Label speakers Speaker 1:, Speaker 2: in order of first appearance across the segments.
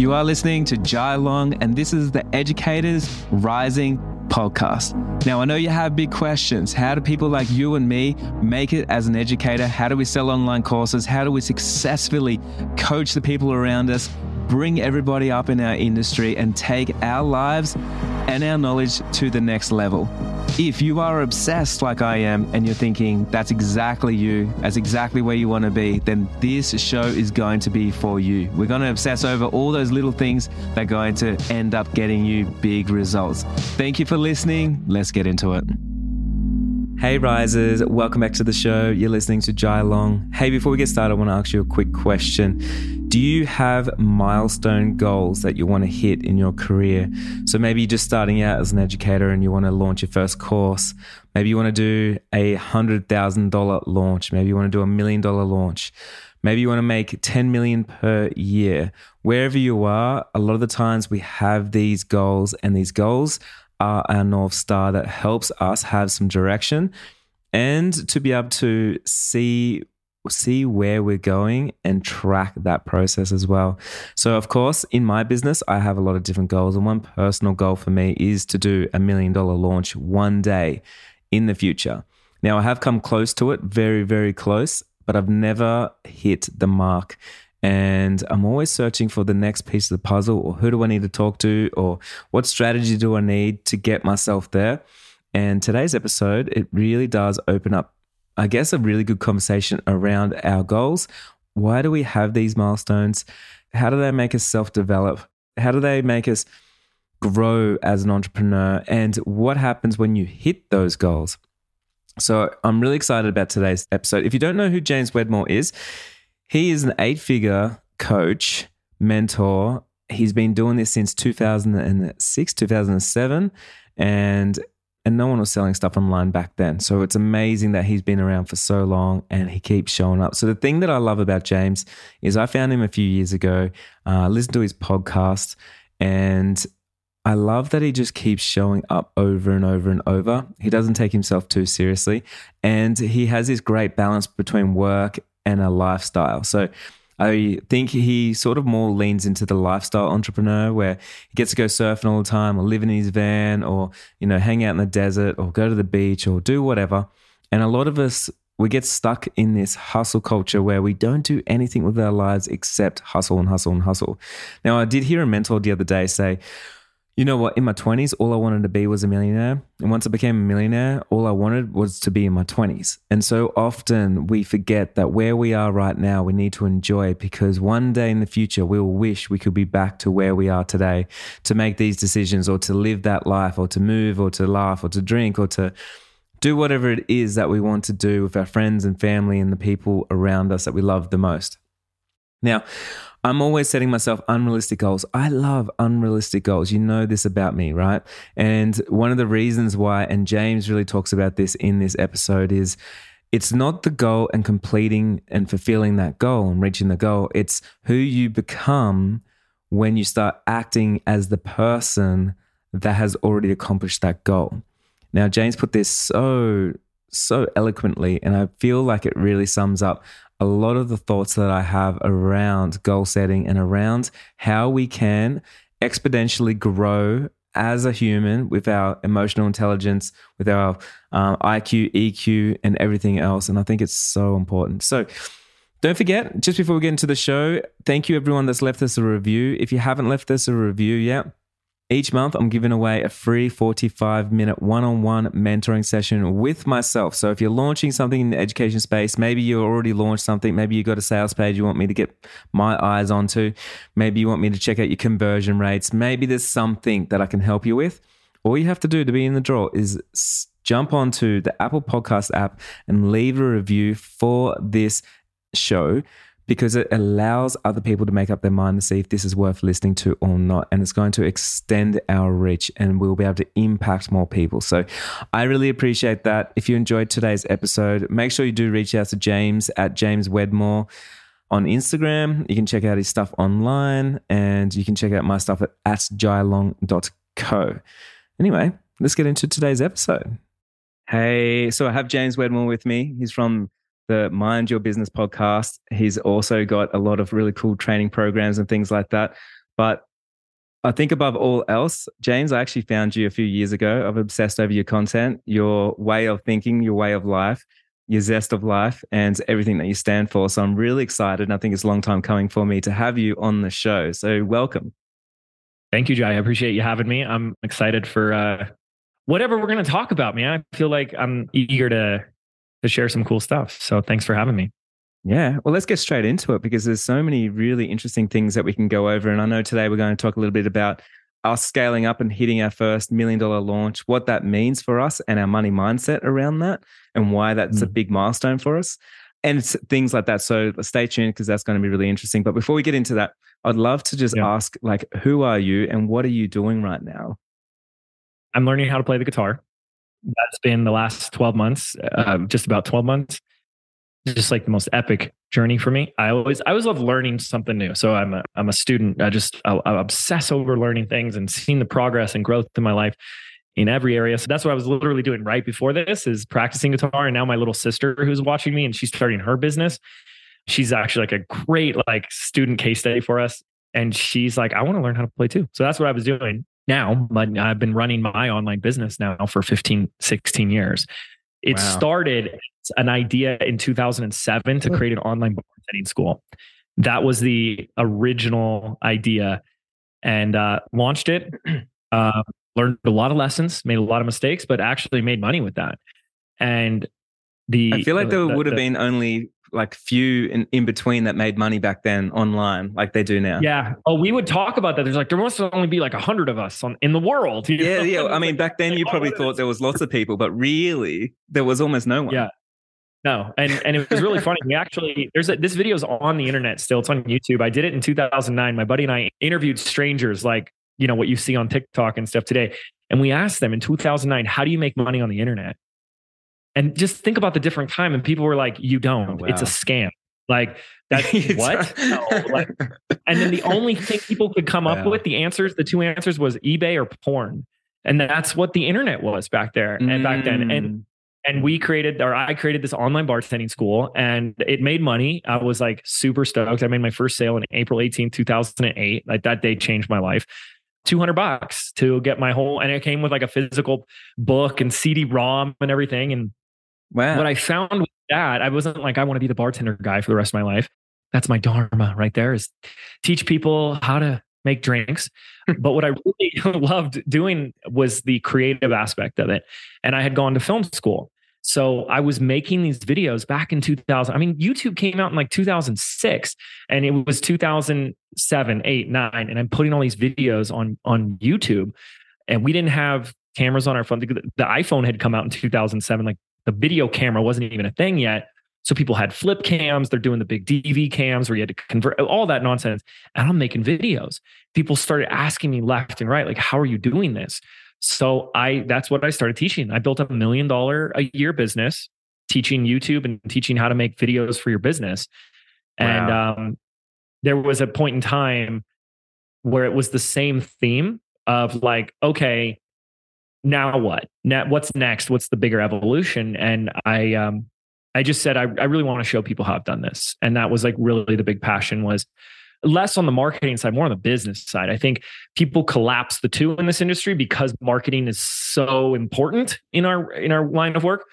Speaker 1: You are listening to Jai Long, and this is the Educators Rising podcast. Now, I know you have big questions. How do people like you and me make it as an educator? How do we sell online courses? How do we successfully coach the people around us, bring everybody up in our industry, and take our lives and our knowledge to the next level? If you are obsessed like I am and you're thinking that's exactly you, that's exactly where you want to be, then this show is going to be for you. We're going to obsess over all those little things that are going to end up getting you big results. Thank you for listening. Let's get into it. Hey risers, welcome back to the show. You're listening to Jai Long. Hey, before we get started, I want to ask you a quick question. Do you have milestone goals that you want to hit in your career? So maybe you're just starting out as an educator and you want to launch your first course. Maybe you want to do a $100,000 launch. Maybe you want to do a million dollar launch. Maybe you want to make 10 million per year. Wherever you are, a lot of the times we have these goals and these goals are our North Star that helps us have some direction and to be able to see see where we're going and track that process as well. So of course, in my business, I have a lot of different goals and one personal goal for me is to do a million dollar launch one day in the future. Now, I have come close to it, very very close, but I've never hit the mark and I'm always searching for the next piece of the puzzle or who do I need to talk to or what strategy do I need to get myself there. And today's episode, it really does open up, I guess, a really good conversation around our goals. Why do we have these milestones? How do they make us self develop? How do they make us grow as an entrepreneur? And what happens when you hit those goals? So I'm really excited about today's episode. If you don't know who James Wedmore is, he is an eight figure coach, mentor. He's been doing this since 2006, 2007. And and no one was selling stuff online back then. So it's amazing that he's been around for so long and he keeps showing up. So the thing that I love about James is I found him a few years ago, uh, listened to his podcast, and I love that he just keeps showing up over and over and over. He doesn't take himself too seriously, and he has this great balance between work and a lifestyle. So I think he sort of more leans into the lifestyle entrepreneur where he gets to go surfing all the time or live in his van or, you know, hang out in the desert or go to the beach or do whatever. And a lot of us, we get stuck in this hustle culture where we don't do anything with our lives except hustle and hustle and hustle. Now, I did hear a mentor the other day say, you know what? In my 20s, all I wanted to be was a millionaire. And once I became a millionaire, all I wanted was to be in my 20s. And so often we forget that where we are right now, we need to enjoy because one day in the future, we will wish we could be back to where we are today to make these decisions or to live that life or to move or to laugh or to drink or to do whatever it is that we want to do with our friends and family and the people around us that we love the most. Now, I'm always setting myself unrealistic goals. I love unrealistic goals. You know this about me, right? And one of the reasons why, and James really talks about this in this episode, is it's not the goal and completing and fulfilling that goal and reaching the goal. It's who you become when you start acting as the person that has already accomplished that goal. Now, James put this so, so eloquently, and I feel like it really sums up a lot of the thoughts that I have around goal setting and around how we can exponentially grow as a human with our emotional intelligence, with our um, IQ, EQ, and everything else. And I think it's so important. So, don't forget, just before we get into the show, thank you everyone that's left us a review. If you haven't left us a review yet, each month, I'm giving away a free 45 minute one on one mentoring session with myself. So, if you're launching something in the education space, maybe you already launched something, maybe you've got a sales page you want me to get my eyes onto, maybe you want me to check out your conversion rates, maybe there's something that I can help you with. All you have to do to be in the draw is jump onto the Apple Podcast app and leave a review for this show because it allows other people to make up their mind to see if this is worth listening to or not. And it's going to extend our reach and we'll be able to impact more people. So I really appreciate that. If you enjoyed today's episode, make sure you do reach out to James at James Wedmore on Instagram. You can check out his stuff online and you can check out my stuff at, at jailong.co. Anyway, let's get into today's episode. Hey, so I have James Wedmore with me. He's from the Mind Your Business podcast. He's also got a lot of really cool training programs and things like that. But I think above all else, James, I actually found you a few years ago. I've obsessed over your content, your way of thinking, your way of life, your zest of life, and everything that you stand for. So I'm really excited. And I think it's a long time coming for me to have you on the show. So welcome.
Speaker 2: Thank you, Jai. I appreciate you having me. I'm excited for uh, whatever we're going to talk about, man. I feel like I'm eager to to share some cool stuff. So thanks for having me.
Speaker 1: Yeah. Well, let's get straight into it because there's so many really interesting things that we can go over. And I know today we're going to talk a little bit about us scaling up and hitting our first million dollar launch, what that means for us and our money mindset around that and why that's mm. a big milestone for us and things like that. So stay tuned because that's going to be really interesting. But before we get into that, I'd love to just yeah. ask like, who are you and what are you doing right now?
Speaker 2: I'm learning how to play the guitar. That's been the last 12 months, uh, just about 12 months just like the most epic journey for me. I always I always love learning something new. So I'm a I'm a student. I just I, I obsess over learning things and seeing the progress and growth in my life in every area. So that's what I was literally doing right before this is practicing guitar. And now my little sister who's watching me and she's starting her business. She's actually like a great like student case study for us. And she's like, I want to learn how to play too. So that's what I was doing now. But I've been running my online business now for 15, 16 years. It wow. started an idea in 2007 to create an online bartending school. That was the original idea and uh, launched it. Uh, learned a lot of lessons, made a lot of mistakes, but actually made money with that. And the
Speaker 1: I feel like
Speaker 2: the,
Speaker 1: there the, would have been only like few in, in between that made money back then online, like they do now.
Speaker 2: Yeah. Oh, we would talk about that. There's like there must only be like a hundred of us on in the world.
Speaker 1: yeah, know? yeah. I mean, back then you probably thought there was lots of people, but really there was almost no one.
Speaker 2: Yeah. No, and and it was really funny. We actually there's a, this video is on the internet still. It's on YouTube. I did it in 2009. My buddy and I interviewed strangers like you know what you see on TikTok and stuff today, and we asked them in 2009, how do you make money on the internet? And just think about the different time. And people were like, you don't. Oh, wow. It's a scam. Like that's what? no, like, and then the only thing people could come up with, the answers, the two answers was eBay or porn. And that's what the internet was back there and mm. back then. And mm. and we created or I created this online bartending school and it made money. I was like super stoked. I made my first sale in April 18, 2008. Like that day changed my life. 200 bucks to get my whole and it came with like a physical book and CD-ROM and everything and Wow. What I found with that, I wasn't like, I want to be the bartender guy for the rest of my life. That's my dharma right there is teach people how to make drinks. Hmm. but what I really loved doing was the creative aspect of it. And I had gone to film school. So I was making these videos back in 2000. I mean, YouTube came out in like 2006 and it was 2007, 8, 9 and I'm putting all these videos on on YouTube and we didn't have cameras on our phone. The, the iPhone had come out in 2007 like the video camera wasn't even a thing yet. So people had flip cams, they're doing the big DV cams where you had to convert all that nonsense. And I'm making videos. People started asking me left and right, like, how are you doing this? So I that's what I started teaching. I built a million dollar a year business teaching YouTube and teaching how to make videos for your business. Wow. And um, there was a point in time where it was the same theme of like, okay, now what? Now what's next? What's the bigger evolution? And I um I just said I, I really want to show people how I've done this. And that was like really the big passion was less on the marketing side, more on the business side. I think people collapse the two in this industry because marketing is so important in our in our line of work.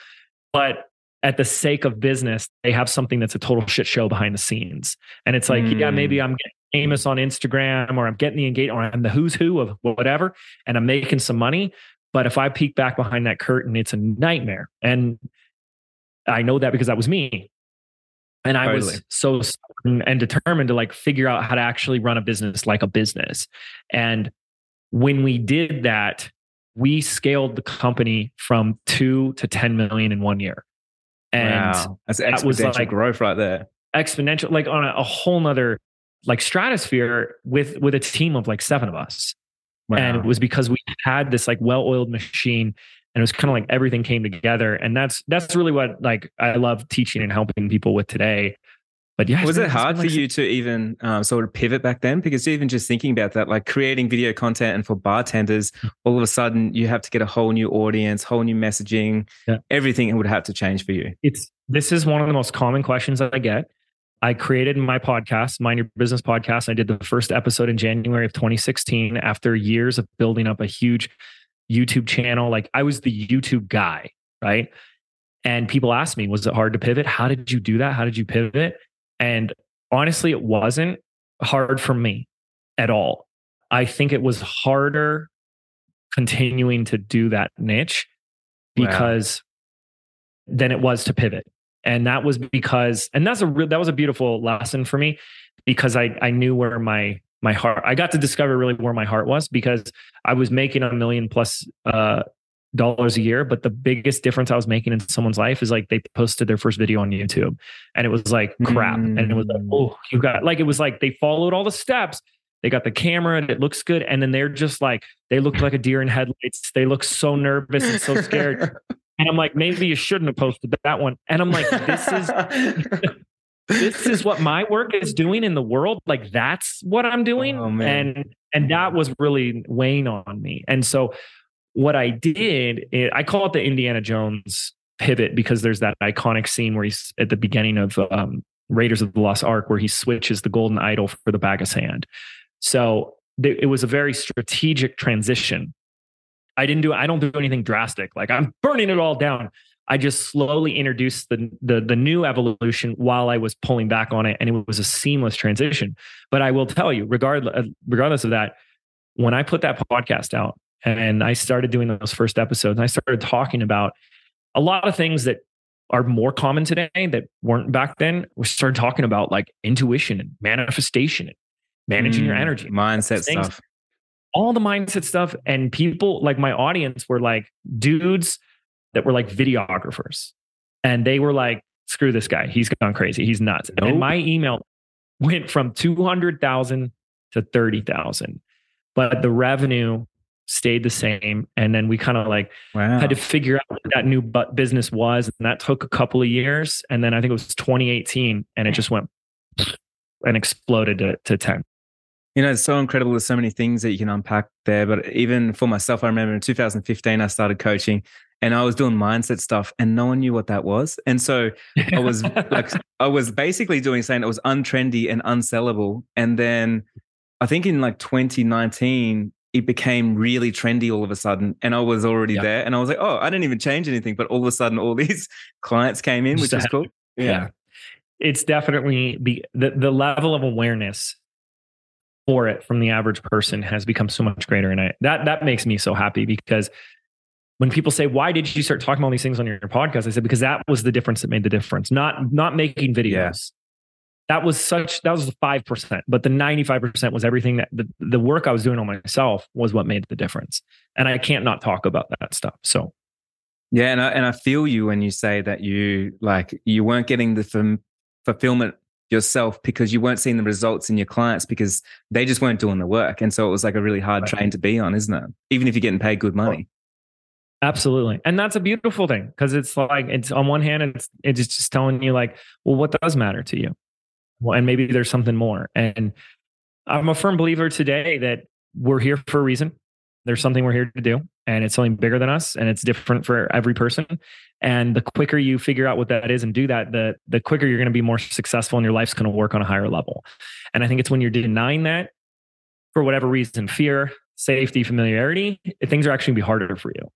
Speaker 2: But at the sake of business, they have something that's a total shit show behind the scenes. And it's like, mm. yeah, maybe hmm. I'm getting famous on Instagram or I'm getting the engagement or I'm the who's who of whatever, and I'm making some money. But if I peek back behind that curtain, it's a nightmare. And I know that because that was me. And I totally. was so and determined to like figure out how to actually run a business like a business. And when we did that, we scaled the company from two to 10 million in one year. And
Speaker 1: wow. that's exponential that was like growth right there.
Speaker 2: Exponential, like on a, a whole nother like stratosphere with with a team of like seven of us. Wow. And it was because we had this like well-oiled machine and it was kind of like everything came together. And that's that's really what like I love teaching and helping people with today. But yeah,
Speaker 1: was it hard for like, you to even um, sort of pivot back then? Because even just thinking about that, like creating video content and for bartenders, all of a sudden you have to get a whole new audience, whole new messaging, yeah. everything would have to change for you.
Speaker 2: It's this is one of the most common questions that I get. I created my podcast, Mind Your Business podcast. I did the first episode in January of 2016 after years of building up a huge YouTube channel. Like I was the YouTube guy, right? And people asked me, was it hard to pivot? How did you do that? How did you pivot? And honestly, it wasn't hard for me at all. I think it was harder continuing to do that niche because wow. than it was to pivot. And that was because, and that's a real, that was a beautiful lesson for me because I, I knew where my, my heart, I got to discover really where my heart was because I was making a million plus, uh, dollars a year. But the biggest difference i was making in someone's life is like they posted their first video on youtube and it was like crap. Mm. and it was like mm. oh you got like it was like they followed all the steps. They got the camera and it looks good. And then they're just like they look like a deer in headlights. They look so nervous and so scared and i'm like maybe you shouldn't have posted that one and i'm like this is this is what my work is doing in the world like that's what i'm doing oh, and and that was really weighing on me and so what I did, I call it the Indiana Jones pivot because there's that iconic scene where he's at the beginning of um, Raiders of the Lost Ark where he switches the golden idol for the bag of sand. So th- it was a very strategic transition. I didn't do I don't do anything drastic like I'm burning it all down. I just slowly introduced the, the the new evolution while I was pulling back on it, and it was a seamless transition. But I will tell you, regardless regardless of that, when I put that podcast out, and I started doing those first episodes. And I started talking about a lot of things that are more common today that weren't back then. We started talking about like intuition and manifestation and managing mm, your energy,
Speaker 1: mindset stuff,
Speaker 2: all the mindset stuff. And people like my audience were like dudes that were like videographers. And they were like, screw this guy. He's gone crazy. He's nuts. Nope. And my email went from 200,000 to 30,000. But the revenue stayed the same. And then we kind of like wow. had to figure out what that new business was. And that took a couple of years. And then I think it was 2018 and it just went and exploded to, to 10.
Speaker 1: You know, it's so incredible. There's so many things that you can unpack there. But even for myself, I remember in 2015, I started coaching and I was doing mindset stuff and no one knew what that was. And so I was like, I was basically doing saying it was untrendy and unsellable. And then I think in like 2019, it became really trendy all of a sudden and i was already yep. there and i was like oh i didn't even change anything but all of a sudden all these clients came in which is cool
Speaker 2: yeah. yeah. it's definitely the, the the level of awareness for it from the average person has become so much greater. And I, that that makes me so happy because when people say why did you start talking about all these things on your podcast? I said because that was the difference that made the difference not not making videos. That was such that was the five percent, but the ninety five percent was everything that the, the work I was doing on myself was what made the difference, and I can't not talk about that stuff. So,
Speaker 1: yeah, and I, and I feel you when you say that you like you weren't getting the f- fulfillment yourself because you weren't seeing the results in your clients because they just weren't doing the work, and so it was like a really hard right. train to be on, isn't it? Even if you're getting paid good money.
Speaker 2: Absolutely. And that's a beautiful thing because it's like it's on one hand it's it's just telling you like, well, what does matter to you? well, and maybe there's something more. And I'm a firm believer today that we're here for a reason. There's something we're here to do, and it's something bigger than us, and it's different for every person. And the quicker you figure out what that is and do that, the the quicker you're going to be more successful, and your life's going to work on a higher level. And I think it's when you're denying that for whatever reason, fear, safety, familiarity, things are actually going to be harder for you.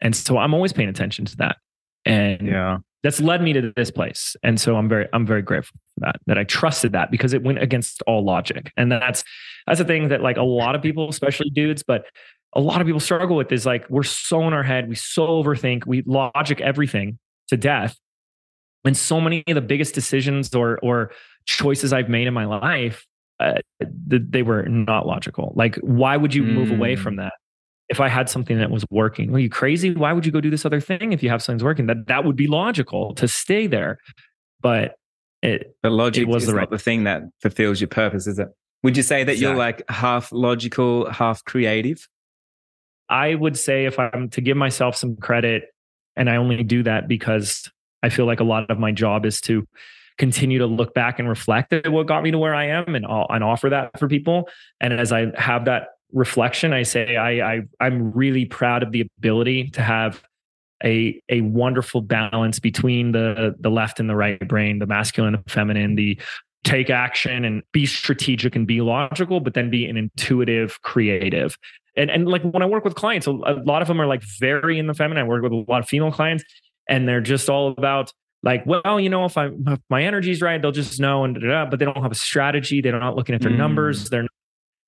Speaker 2: And so I'm always paying attention to that. And yeah, that's led me to this place. And so I'm very, I'm very grateful for that, that I trusted that because it went against all logic. And that's, that's the thing that like a lot of people, especially dudes, but a lot of people struggle with is like, we're so in our head. We so overthink, we logic everything to death. And so many of the biggest decisions or, or choices I've made in my life, uh, they were not logical. Like, why would you move away from mm. that? if I had something that was working. Are you crazy? Why would you go do this other thing if you have something's working? That that would be logical to stay there. But it
Speaker 1: but logic it was the, right. the thing that fulfills your purpose, is it? Would you say that exactly. you're like half logical, half creative?
Speaker 2: I would say if I'm to give myself some credit, and I only do that because I feel like a lot of my job is to continue to look back and reflect at what got me to where I am and, and offer that for people. And as I have that reflection, I say I, I I'm really proud of the ability to have a a wonderful balance between the the left and the right brain, the masculine and feminine, the take action and be strategic and be logical, but then be an intuitive, creative. And and like when I work with clients, a, lot of them are like very in the feminine. I work with a lot of female clients, and they're just all about like, well, you know, if I if my energy's right, they'll just know and but they don't have a strategy. They're not looking at their mm. numbers. They're,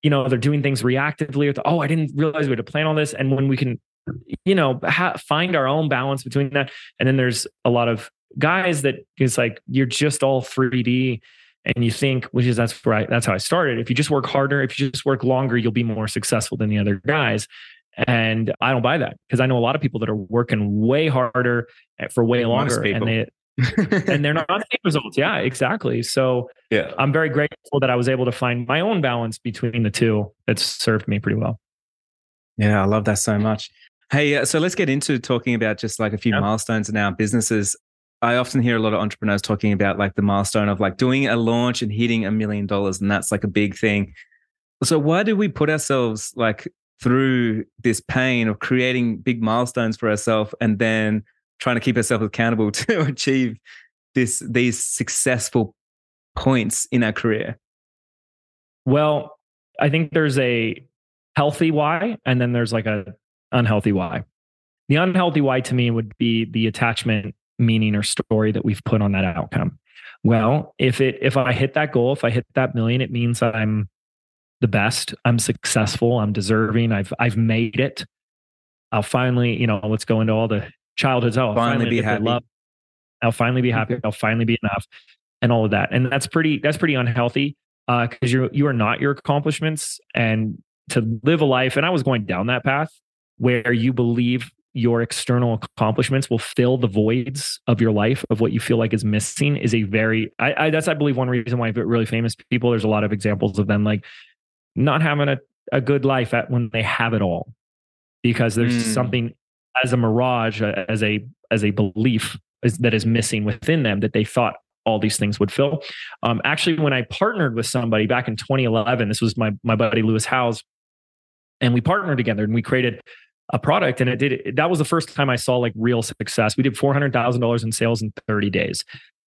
Speaker 2: you know, they're doing things reactively. With, oh, I didn't realize we had to plan all this. And when we can, you know, ha- find our own balance between that, and then there's a lot of guys that is like you're just all 3D and you think, which is that's right, that's how I started. If you just work harder, if you just work longer, you'll be more successful than the other guys. And I don't buy that because I know a lot of people that are working way harder eh, for way longer and they and they're not seeing results. Yeah, exactly. So yeah, I'm very grateful that I was able to find my own balance between the two. It's served me pretty well.
Speaker 1: Yeah, I love that so much. Hey, uh, so let's get into talking about just like a few yep. milestones in our businesses. I often hear a lot of entrepreneurs talking about like the milestone of like doing a launch and hitting a million dollars, and that's like a big thing. So why do we put ourselves like through this pain of creating big milestones for ourselves and then trying to keep ourselves accountable to achieve this these successful points in our career?
Speaker 2: Well, I think there's a healthy why and then there's like a unhealthy why. The unhealthy why to me would be the attachment meaning or story that we've put on that outcome. Well, if it if I hit that goal, if I hit that million, it means that I'm the best, I'm successful, I'm deserving, I've I've made it. I'll finally, you know, let's go into all the childhoods. Oh, I'll finally, finally be happy. Love. I'll finally be happy. I'll finally be enough, and all of that. And that's pretty that's pretty unhealthy because uh, you you are not your accomplishments. And to live a life, and I was going down that path where you believe your external accomplishments will fill the voids of your life of what you feel like is missing is a very I, I, that's i believe one reason why really famous people there's a lot of examples of them like not having a, a good life at when they have it all because there's mm. something as a mirage as a as a belief is, that is missing within them that they thought all these things would fill um, actually when i partnered with somebody back in 2011 this was my my buddy lewis howes and we partnered together and we created a product and it did that was the first time I saw like real success. We did $400,000 in sales in 30 days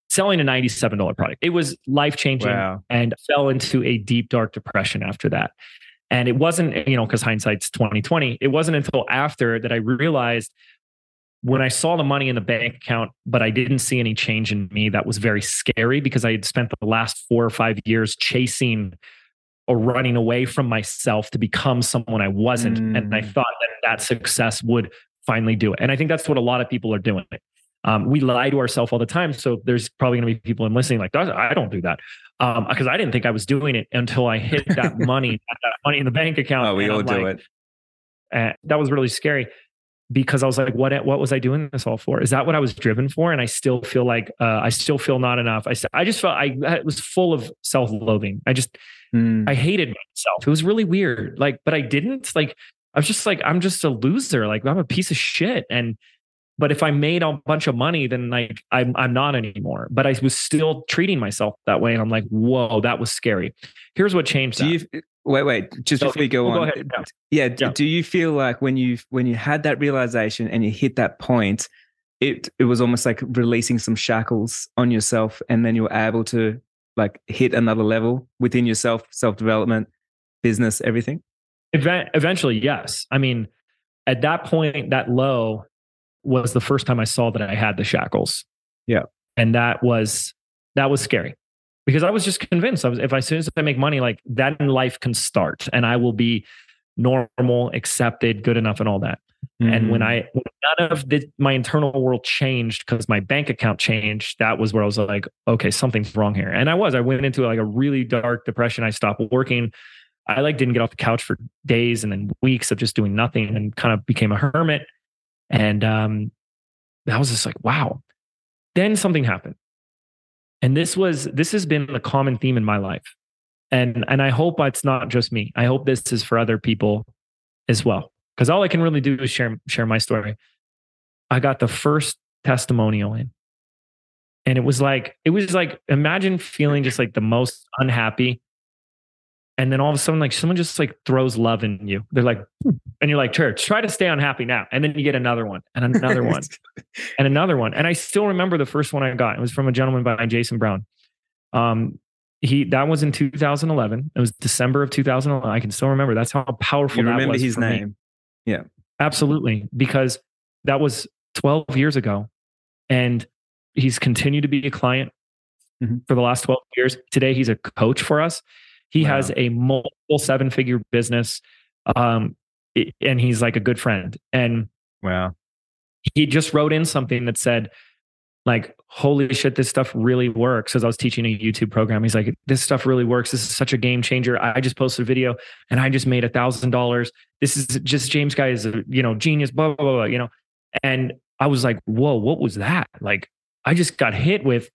Speaker 2: selling a $97 product. It was life changing wow. and fell into a deep dark depression after that. And it wasn't, you know, cuz hindsight's 2020. It wasn't until after that I realized when I saw the money in the bank account, but I didn't see any change in me, that was very scary because I had spent the last four or five years chasing or running away from myself to become someone I wasn't. Mm. And I mm. thought that that success would finally do it. And I think that's what a lot of people are doing. Um, we lie to ourselves all the time. So there's probably going to be people in listening like, I don't do that. Um, because I didn't think I was doing it until I hit that money, that money in the bank account.
Speaker 1: Oh, we all I'm do like, it.
Speaker 2: And that was really scary because I was like, what, what was I doing this all for? Is that what I was driven for? And I still feel like, uh, I still feel not enough. I, I just felt I, I was full of self-loathing. I just, mm. I hated myself. It was really weird. Like, but I didn't like, I was just like, I'm just a loser. Like I'm a piece of shit. And but if I made a bunch of money, then like I'm I'm not anymore. But I was still treating myself that way. And I'm like, whoa, that was scary. Here's what changed.
Speaker 1: Do that. you wait, wait, just before we go on. Go yeah. yeah. Do you feel like when you when you had that realization and you hit that point, it it was almost like releasing some shackles on yourself, and then you were able to like hit another level within yourself, self development, business, everything?
Speaker 2: Event- eventually, yes. I mean, at that point, that low was the first time I saw that I had the shackles.
Speaker 1: Yeah.
Speaker 2: And that was that was scary because I was just convinced I was if I, as soon as I make money, like that in life can start and I will be normal, accepted, good enough, and all that. Mm. And when mm. I when none of the, my internal world changed because my bank account changed, that was where I was like, okay, something's wrong here. And I was. I went into like a really dark depression. I stopped working. I like didn't get off the couch for days and then weeks of just doing nothing and kind of became a hermit. And um, that was just like, wow. Then something happened. And this was this has been a common theme in my life. And and I hope it's not just me. I hope this is for other people as well. Because all I can really do is share share my story. I got the first testimonial in. And it was like, it was like, imagine feeling just like the most unhappy and then all of a sudden like someone just like throws love in you they're like and you're like church try to stay unhappy now and then you get another one and another one and another one and i still remember the first one i got it was from a gentleman by jason brown um he that was in 2011. It was December of 2011. I can still remember. That's how powerful.
Speaker 1: You remember his
Speaker 2: me.
Speaker 1: Yeah,
Speaker 2: absolutely. Because that was 12 years ago, and he's continued to be a client mm-hmm. for the last 12 years. Today, he's a coach for us. He wow. has a multiple seven figure business, um, and he's like a good friend. And
Speaker 1: wow,
Speaker 2: he just wrote in something that said like, holy shit, this stuff really works. As I was teaching a YouTube program, he's like, this stuff really works. This is such a game changer. I just posted a video and I just made a thousand dollars. This is just James guy is a, you know, genius, blah, blah, blah, blah, you know? And I was like, whoa, what was that? Like, I just got hit with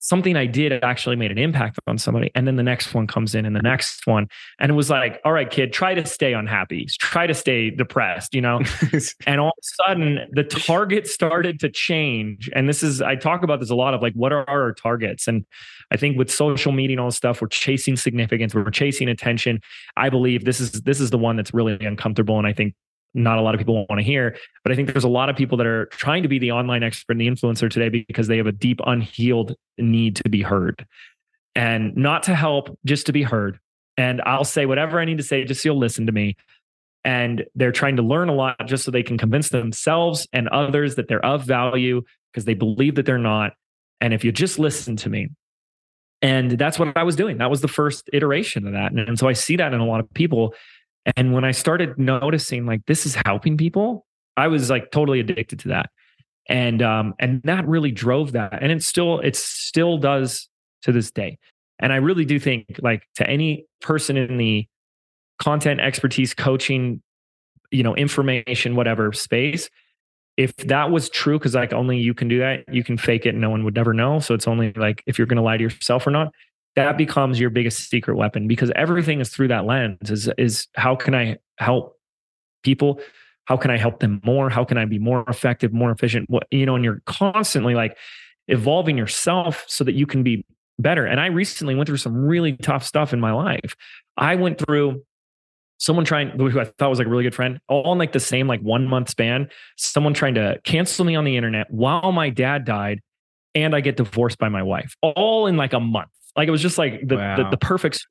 Speaker 2: something I did actually made an impact on somebody. And then the next one comes in and the next one. And it was like, all right, kid, try to stay unhappy, try to stay depressed, you know? and all of a sudden the target started to change. And this is, I talk about this a lot of like, what are our targets? And I think with social media and all this stuff, we're chasing significance, we're chasing attention. I believe this is, this is the one that's really uncomfortable. And I think not a lot of people want to hear. But I think there's a lot of people that are trying to be the online expert and the influencer today because they have a deep, unhealed need to be heard and not to help, just to be heard. And I'll say whatever I need to say, just so you'll listen to me. And they're trying to learn a lot just so they can convince themselves and others that they're of value because they believe that they're not. And if you just listen to me, and that's what I was doing. That was the first iteration of that. And, and so I see that in a lot of people and when I started noticing like this is helping people, I was like totally addicted to that. And um and that really drove that. And it still it still does to this day. And I really do think like to any person in the content expertise coaching, you know, information whatever space, if that was true cuz like only you can do that, you can fake it no one would never know. So it's only like if you're going to lie to yourself or not that becomes your biggest secret weapon because everything is through that lens is is how can i help people? How can i help them more? How can i be more effective more efficient? What you know and you're constantly like evolving yourself so that you can be better. And i recently went through some really tough stuff in my life. I went through someone trying who i thought was like a really good friend all in like the same like one month span someone trying to cancel me on the internet while my dad died and i get divorced by my wife all in like a month like it was just like the wow. the, the, perfect,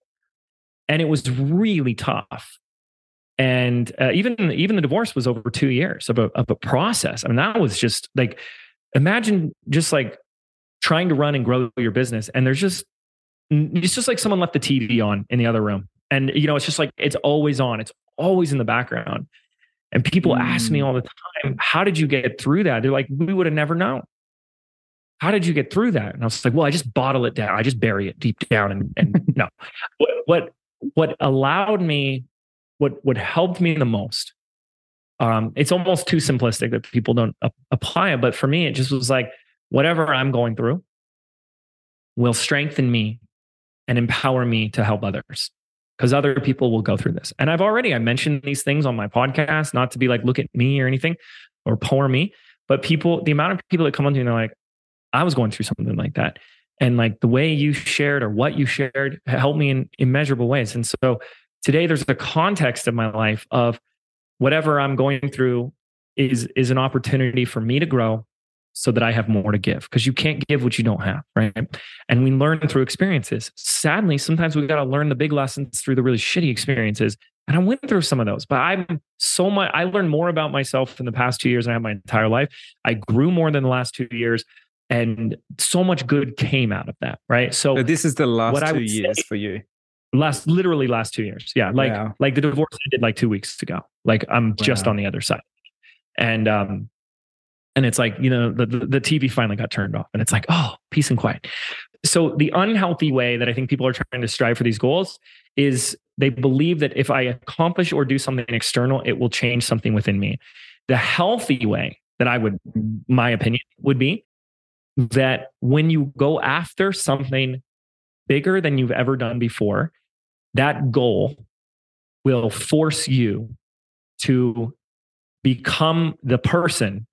Speaker 2: and it was really tough. And uh, even even the divorce was over two years of a of a process. I mean, that was just like imagine just like trying to run and grow your business, and there's just it's just like someone left the TV on in the other room, and you know it's just like it's always on, it's always in the background. And people mm. ask me mm. all the time, "How did you get through that?" They're like, "We would have never known." How did you get through that? And I was like, well, I just bottle it down. I just bury it deep down. And, and no, what, what, what allowed me, what, what helped me the most, um, it's almost too simplistic that people don't a- apply it. But for me, it just was like, whatever I'm going through will strengthen me and empower me to help others because other people will go through this. And I've already, I mentioned these things on my podcast, not to be like, look at me or anything or poor me, but people, the amount of people that come on to me and they're like, I was going through something like that. And like the way you shared or what you shared helped me in immeasurable ways. And so today there's a context of my life of whatever I'm going through is is an opportunity for me to grow so that I have more to give because you can't give what you don't have, right? And we learn through experiences. Sadly, sometimes we got to learn the big lessons through the really shitty experiences. And I went through some of those, but I'm so much, I learned more about myself in the past two years than I have my entire life. I grew more than the last two years and so much good came out of that right? So,
Speaker 1: so this is the last two years say, for you.
Speaker 2: Last literally last two years. Yeah like wow. like the divorce ended like two weeks ago. Like i'm wow. just on the other side. And um and it's like you know the, the the tv finally got turned off and it's like oh peace and quiet. So the unhealthy way that i think people are trying to strive for these goals is they believe that if i accomplish or do something external it will change something within me. The healthy way that i would my opinion would be that when you go after something bigger than you've ever done before, that goal will force you to become the person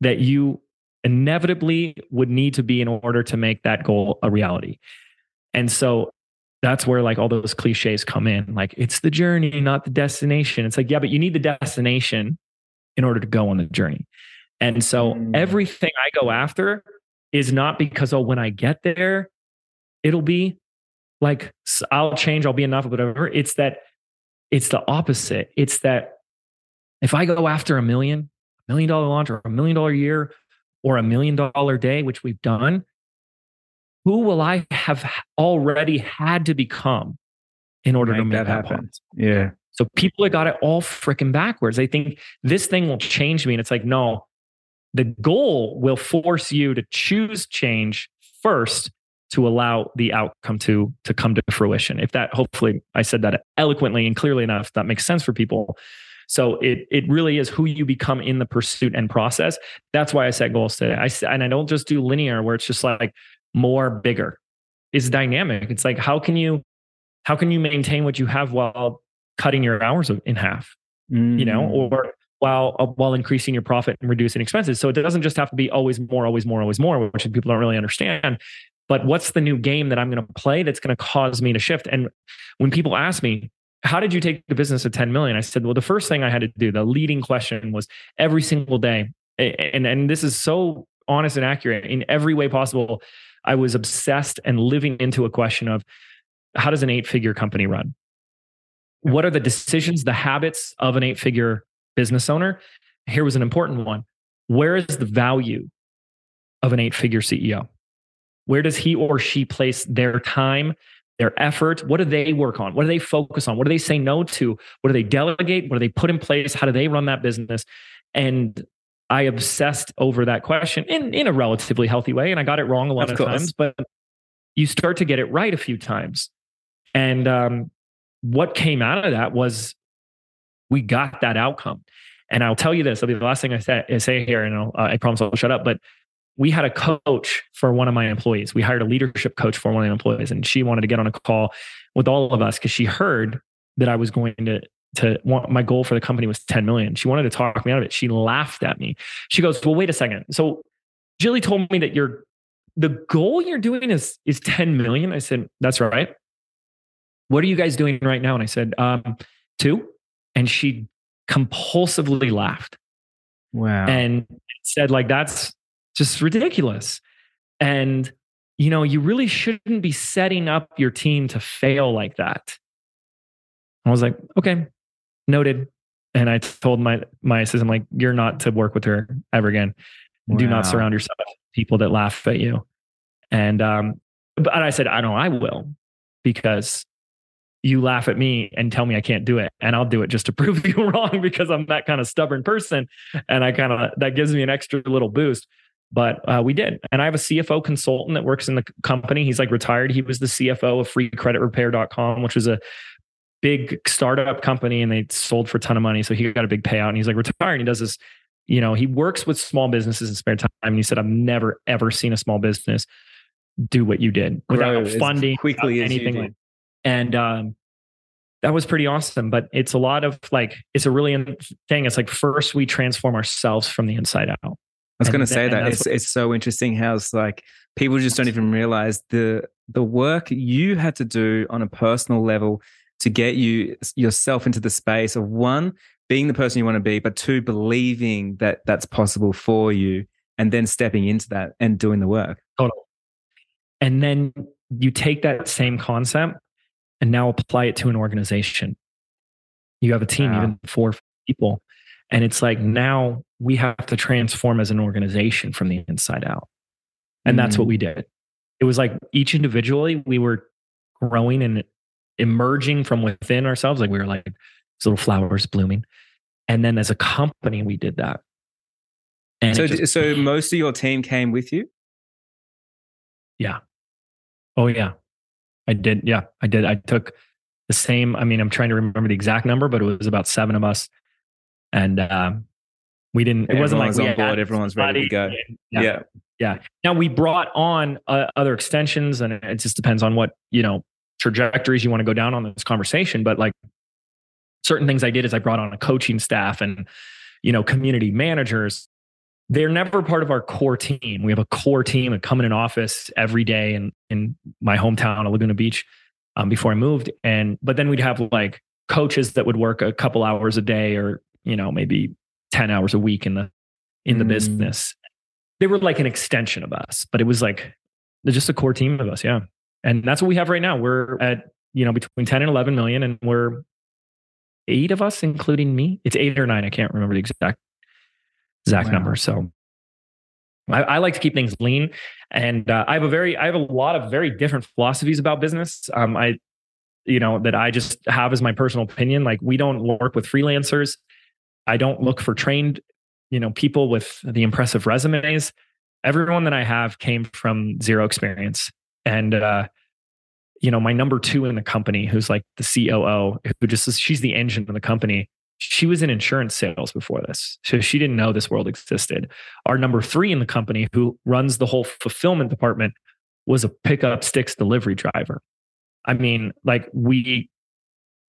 Speaker 2: that you inevitably would need to be in order to make that goal a reality. And so that's where like all those cliches come in. Like it's the journey, not the destination. It's like, yeah, but you need the destination in order to go on the journey. And so mm. everything I go after is not because, oh, when I get there, it'll be, like I'll change, I'll be enough, whatever. It's that it's the opposite. It's that if I go after a million, a million dollar launch or a million dollar year or a million dollar day, which we've done, who will I have already had to become in order make to make that, that happen? Point?
Speaker 1: Yeah.
Speaker 2: So people have got it all freaking backwards. They think this thing will change me. And it's like, no, the goal will force you to choose change first to allow the outcome to to come to fruition. If that hopefully I said that eloquently and clearly enough, that makes sense for people. So it it really is who you become in the pursuit and process. That's why I set goals today. I and I don't just do linear where it's just like more bigger. It's dynamic. It's like how can you how can you maintain what you have while cutting your hours in half? Mm. You know, mm. or while uh, while increasing your profit and reducing expenses. So it doesn't just have to be always more, always more, always more, which people don't really understand. But what's the new game that I'm going to play that's going to cause me to shift? And when people ask me, how did you take the business to 10 million? I said, well, the first thing I had to do, the leading question was every single day. And, and this is so honest and accurate in every way possible. I was obsessed and living into a question of how does an eight figure company run? What are the decisions, the habits of an eight figure business owner? Here was an important one. Where is the value of an eight figure CEO? Where does he or she place their time, their effort? What do they work on? What do they focus on? What do they say no to? What do they delegate? What do they put in place? How do they run that business? And I obsessed over that question in, in a relatively healthy way. And I got it wrong a lot of, of times, but you start to get it right a few times. And um, what came out of that was we got that outcome. And I'll tell you this, it'll be the last thing I say, I say here, and I'll, uh, I promise I'll shut up. But we had a coach for one of my employees. We hired a leadership coach for one of the employees, and she wanted to get on a call with all of us because she heard that I was going to to want my goal for the company was 10 million. She wanted to talk me out of it. She laughed at me. She goes, "Well, wait a second. So Jilly told me that your the goal you're doing is is 10 million. I said, "That's right." What are you guys doing right now? And I said, um, two. And she compulsively laughed.
Speaker 1: Wow.
Speaker 2: And said, like, that's just ridiculous. And, you know, you really shouldn't be setting up your team to fail like that. I was like, okay, noted. And I told my my assistant, like, you're not to work with her ever again. Wow. Do not surround yourself with people that laugh at you. And um, but I said, I know I will, because you laugh at me and tell me I can't do it. And I'll do it just to prove you wrong because I'm that kind of stubborn person. And I kind of that gives me an extra little boost but uh, we did. And I have a CFO consultant that works in the company. He's like retired. He was the CFO of freecreditrepair.com, which was a big startup company and they sold for a ton of money. So he got a big payout and he's like retired. And he does this, you know, he works with small businesses in spare time. And he said, I've never, ever seen a small business do what you did without Grow funding, quickly without anything. And, um, that was pretty awesome, but it's a lot of like, it's a really thing. It's like first we transform ourselves from the inside out.
Speaker 1: I was going to say that it's, it's so interesting how it's like people just don't even realize the the work you had to do on a personal level to get you yourself into the space of one being the person you want to be, but two believing that that's possible for you, and then stepping into that and doing the work.
Speaker 2: Totally. And then you take that same concept and now apply it to an organization. You have a team, wow. even four people, and it's like now we have to transform as an organization from the inside out. And mm. that's what mm. we did. It was like each individually, we were growing and emerging from within ourselves. Like we were like little flowers blooming. And then as a company, we did that.
Speaker 1: And so, just, so most of your team came with you?
Speaker 2: Yeah. Oh, yeah. I did. Yeah, I did. I took the same. I mean, I'm trying to remember the exact number, but it was about seven of us and um, we didn't. It wasn't like
Speaker 1: we on board. Everyone's ready to go.
Speaker 2: Yeah. yeah. yeah, Now we brought on uh, other extensions, and it just depends on what you know trajectories you want to go down on this conversation. But like certain things I did is I brought on a coaching staff and you know community managers. They're never part of our core team. We have a core team and come in an office every day in in my hometown of Laguna Beach um, before I moved. And but then we'd have like coaches that would work a couple hours a day or you know, maybe 10 hours a week in the in the mm. business. They were like an extension of us, but it was like they're just a core team of us. Yeah. And that's what we have right now. We're at, you know, between 10 and 11 million, and we're eight of us, including me. It's eight or nine. I can't remember the exact exact wow. number. So I, I, like to keep things lean, and uh, I have a very, I have a lot of very different philosophies about business. Um, I, you know, that I just have as my personal opinion. Like we don't work with freelancers. I don't look for trained, you know, people with the impressive resumes. Everyone that I have came from zero experience, and uh, you know, my number two in the company, who's like the COO, who just she's the engine of the company she was in insurance sales before this. So she didn't know this world existed. Our number three in the company, who runs the whole fulfillment department, was a Pick Up Stix delivery driver. I mean, like we,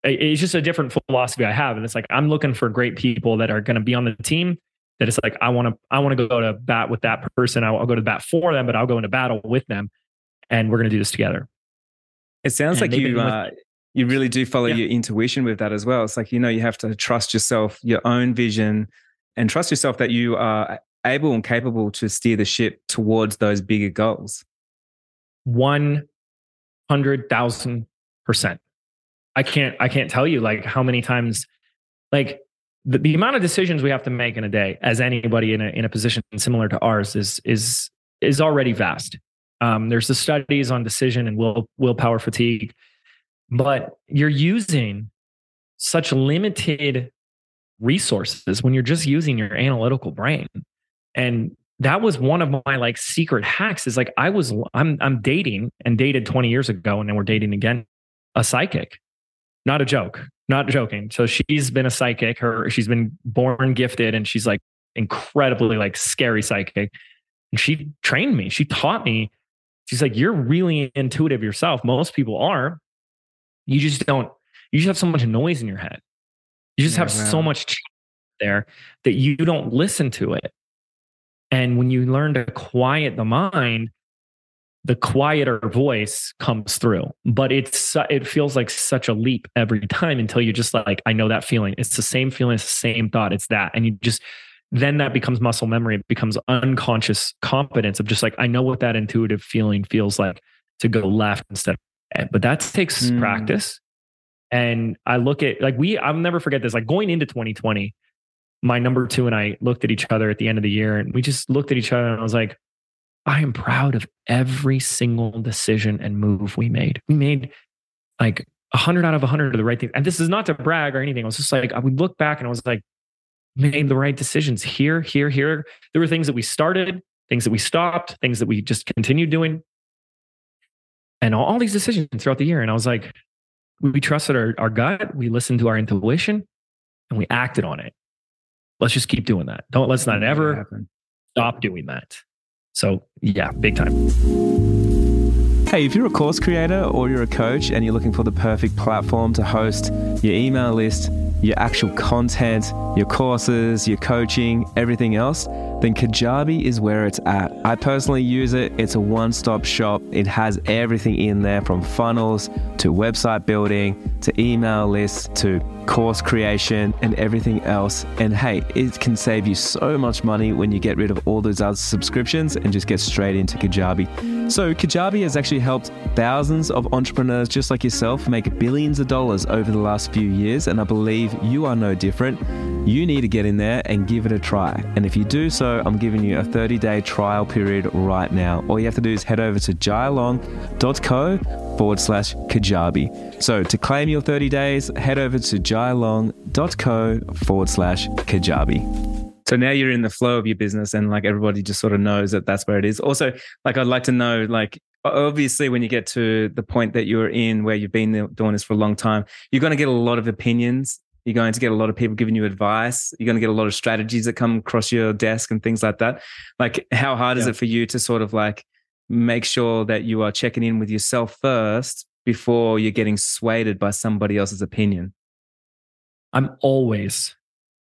Speaker 2: it's just a different philosophy I have. And it's like, I'm looking for great people that are going to be on the team that it's like, I want to, I want to go to bat with that person. I'll, I'll go to bat for them, but I'll go into battle with them and we're going to do this together.
Speaker 1: It sounds and like you, uh, you really do follow yeah. your intuition with that as well. It's like, you know, you have to trust yourself, your own vision, and trust yourself that you are able and capable to steer the ship towards those bigger goals.
Speaker 2: 100,000%. I can't, I can't tell you like how many times, like the, the amount of decisions we have to make in a day as anybody in a, in a position similar to ours is, is, is already vast. Um, there's the studies on decision and will, willpower fatigue but you're using such limited resources when you're just using your analytical brain. And that was one of my like secret hacks is like I was I'm I'm dating and dated 20 years ago and then we're dating again a psychic. Not a joke. Not joking. So she's been a psychic. Her she's been born gifted and she's like incredibly like scary psychic. And she trained me. She taught me. She's like, you're really intuitive yourself. Most people are. You just don't, you just have so much noise in your head. You just yeah, have so much there that you don't listen to it. And when you learn to quiet the mind, the quieter voice comes through. But it's it feels like such a leap every time until you're just like, I know that feeling. It's the same feeling, it's the same thought. It's that. And you just then that becomes muscle memory. It becomes unconscious competence of just like, I know what that intuitive feeling feels like to go left instead of but that takes mm. practice. And I look at like we, I'll never forget this. Like going into 2020, my number two and I looked at each other at the end of the year and we just looked at each other and I was like, I am proud of every single decision and move we made. We made like a hundred out of a hundred of the right things. And this is not to brag or anything. I was just like, I would look back and I was like, made the right decisions here, here, here. There were things that we started, things that we stopped, things that we just continued doing and all, all these decisions throughout the year. And I was like, we trusted our, our gut, we listened to our intuition, and we acted on it. Let's just keep doing that. Don't let's not ever stop doing that. So yeah, big time.
Speaker 1: Hey, if you're a course creator or you're a coach and you're looking for the perfect platform to host your email list, your actual content, your courses, your coaching, everything else, then Kajabi is where it's at. I personally use it. It's a one stop shop. It has everything in there from funnels to website building to email lists to course creation and everything else. And hey, it can save you so much money when you get rid of all those other subscriptions and just get straight into Kajabi. So, Kajabi has actually helped thousands of entrepreneurs just like yourself make billions of dollars over the last few years. And I believe you are no different. You need to get in there and give it a try. And if you do so, I'm giving you a 30 day trial period right now. All you have to do is head over to jailong.co forward slash Kajabi. So to claim your 30 days, head over to jailong.co forward slash Kajabi. So now you're in the flow of your business and like everybody just sort of knows that that's where it is. Also, like I'd like to know, like, obviously when you get to the point that you're in where you've been doing this for a long time, you're going to get a lot of opinions you're going to get a lot of people giving you advice. You're going to get a lot of strategies that come across your desk and things like that. Like, how hard yeah. is it for you to sort of like make sure that you are checking in with yourself first before you're getting swayed by somebody else's opinion?
Speaker 2: I'm always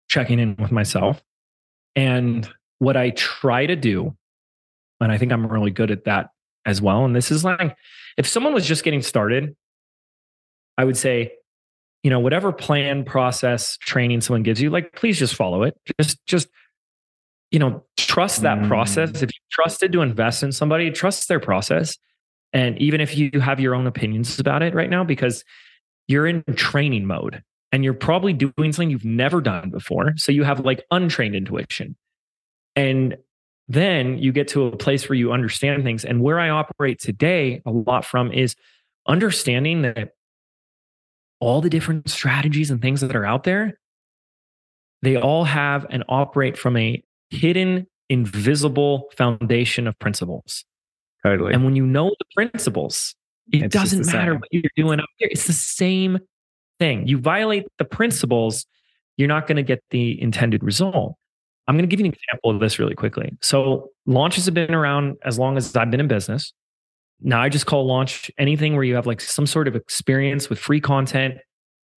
Speaker 2: checking in with myself. And what I try to do, and I think I'm really good at that as well. And this is like, if someone was just getting started, I would say, you know whatever plan process training someone gives you like please just follow it just just you know trust that mm. process if you trusted to invest in somebody trust their process And even if you have your own opinions about it right now, because you're in training mode and you're probably doing something you've never done before. So you have like untrained intuition. And then you get to a place where you understand things. And where I operate today a lot from is understanding that all the different strategies and things that are out there, they all have and operate from a hidden, invisible foundation of principles.
Speaker 1: Totally.
Speaker 2: And when you know the principles, it it's doesn't matter what you're doing up here. It's the same thing. You violate the principles, you're not going to get the intended result. I'm going to give you an example of this really quickly. So, launches have been around as long as I've been in business. Now, I just call launch anything where you have like some sort of experience with free content.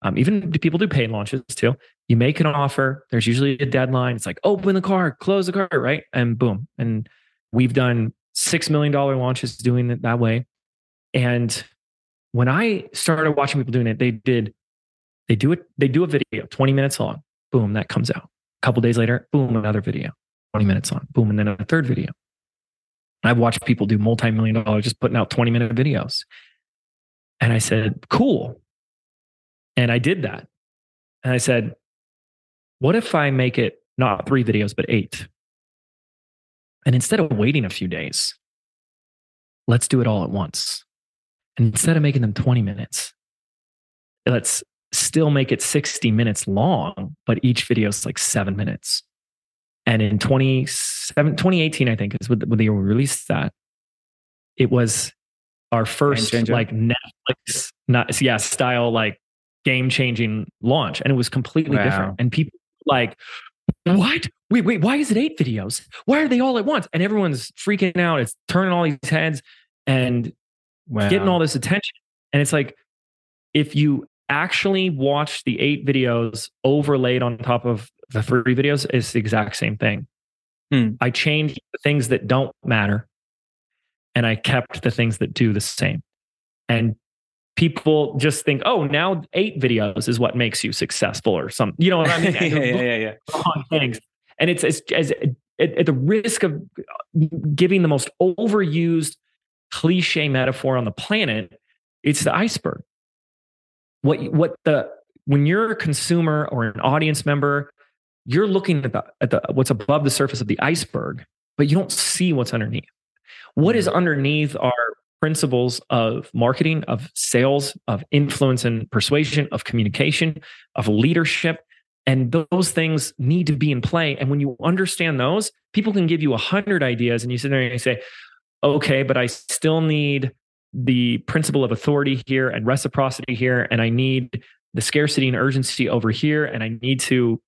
Speaker 2: Um, even people do paid launches too. You make an offer, there's usually a deadline. It's like, open the cart, close the cart, right? And boom. And we've done $6 million launches doing it that way. And when I started watching people doing it, they did, they do it, they do a video 20 minutes long. Boom, that comes out. A couple days later, boom, another video, 20 minutes long. Boom, and then a third video. I've watched people do multi-million dollars just putting out 20 minute videos. And I said, cool. And I did that. And I said, what if I make it not three videos, but eight? And instead of waiting a few days, let's do it all at once. And instead of making them 20 minutes, let's still make it 60 minutes long, but each video is like seven minutes. And in 2018, I think is when they released that, it was our first like Netflix, not yeah, style like game changing launch. And it was completely wow. different. And people like, what? Wait, wait, why is it eight videos? Why are they all at once? And everyone's freaking out. It's turning all these heads and wow. getting all this attention. And it's like, if you actually watch the eight videos overlaid on top of the three videos, is the exact same thing. Hmm. I changed the things that don't matter and I kept the things that do the same. And people just think, oh, now eight videos is what makes you successful or something. You know what I mean?
Speaker 1: yeah, yeah, yeah, yeah.
Speaker 2: Things. And it's, it's as at, at the risk of giving the most overused cliche metaphor on the planet, it's the iceberg. What what the when you're a consumer or an audience member, you're looking at the, at the what's above the surface of the iceberg, but you don't see what's underneath. What is mm-hmm. underneath are principles of marketing, of sales, of influence and persuasion, of communication, of leadership. And those things need to be in play. And when you understand those, people can give you a hundred ideas and you sit there and you say, okay, but I still need the principle of authority here and reciprocity here. And I need the scarcity and urgency over here. And I need to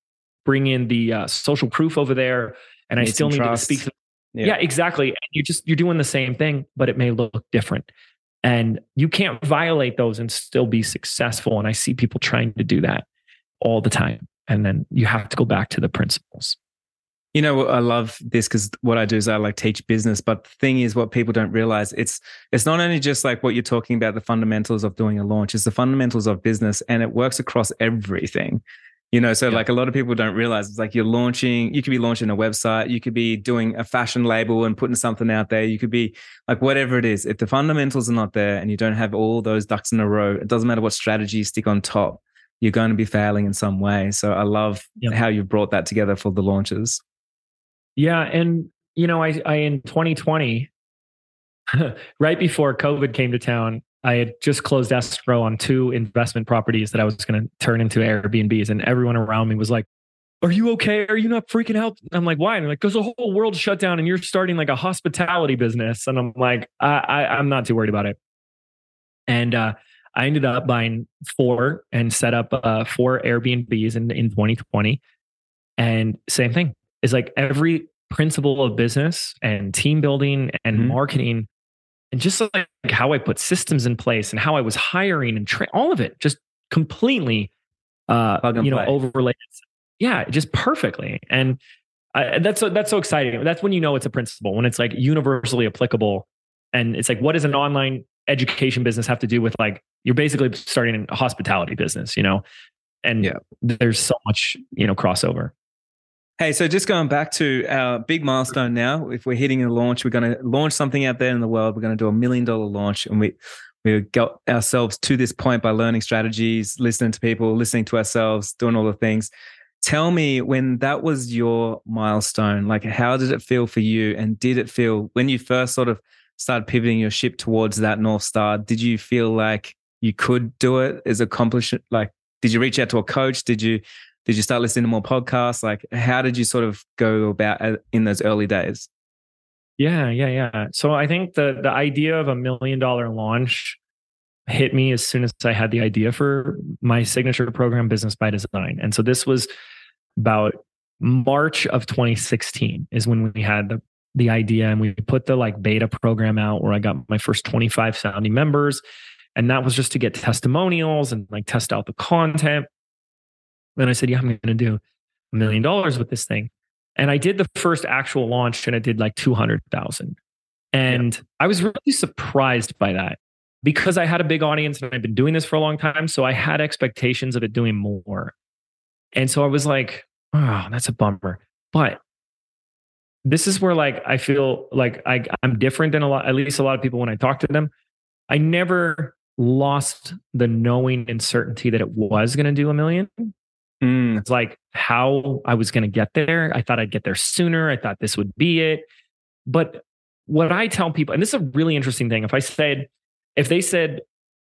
Speaker 2: bring in the uh, social proof over there. And I still need trust. to speak to yeah. yeah, exactly. And you just you're doing the same thing, but it may look different. And you can't violate those and still be successful. And I see people trying to do that all the time. And then you have to go back to the principles.
Speaker 1: You know, I love this because what I do is I like teach business. But the thing is, what people don't realize it's it's not only just like what you're talking about, the fundamentals of doing a launch. It's the fundamentals of business, and it works across everything. You know, so yeah. like a lot of people don't realize it's like you're launching, you could be launching a website, you could be doing a fashion label and putting something out there. You could be like whatever it is. If the fundamentals are not there and you don't have all those ducks in a row, it doesn't matter what strategy you stick on top, you're going to be failing in some way. So I love yeah. how you've brought that together for the launches.
Speaker 2: Yeah. And, you know, I, I in 2020, right before COVID came to town, I had just closed escrow on two investment properties that I was going to turn into Airbnbs, and everyone around me was like, "Are you okay? Are you not freaking out?" I'm like, "Why?" And like, "Because the whole world shut down, and you're starting like a hospitality business." And I'm like, I, I am not too worried about it." And uh, I ended up buying four and set up uh, four Airbnbs in in 2020, and same thing. It's like every principle of business and team building and mm-hmm. marketing and just like how I put systems in place and how I was hiring and tra- all of it just completely, uh, you know, overlaid. Yeah, just perfectly. And I, that's so, that's so exciting. That's when you know it's a principle when it's like universally applicable. And it's like, what does an online education business have to do with like you're basically starting a hospitality business, you know? And yeah. there's so much, you know, crossover.
Speaker 1: Hey, so just going back to our big milestone now, if we're hitting a launch, we're going to launch something out there in the world. We're going to do a million dollar launch, and we we got ourselves to this point by learning strategies, listening to people, listening to ourselves, doing all the things. Tell me when that was your milestone, like how did it feel for you, and did it feel when you first sort of started pivoting your ship towards that north star? Did you feel like you could do it? Is accomplishment like? Did you reach out to a coach? Did you did you start listening to more podcasts? Like, how did you sort of go about uh, in those early days?
Speaker 2: Yeah, yeah, yeah. So I think the the idea of a million dollar launch hit me as soon as I had the idea for my signature program, Business by Design. And so this was about March of 2016 is when we had the the idea and we put the like beta program out where I got my first 25 founding members. And that was just to get testimonials and like test out the content. And I said, yeah, I'm going to do a million dollars with this thing. And I did the first actual launch and I did like 200,000. And yeah. I was really surprised by that because I had a big audience and I've been doing this for a long time. So I had expectations of it doing more. And so I was like, oh, that's a bummer. But this is where like I feel like I, I'm different than a lot, at least a lot of people when I talk to them. I never lost the knowing and certainty that it was going to do a million. Mm. It's like how I was going to get there. I thought I'd get there sooner. I thought this would be it. But what I tell people, and this is a really interesting thing. If I said, if they said,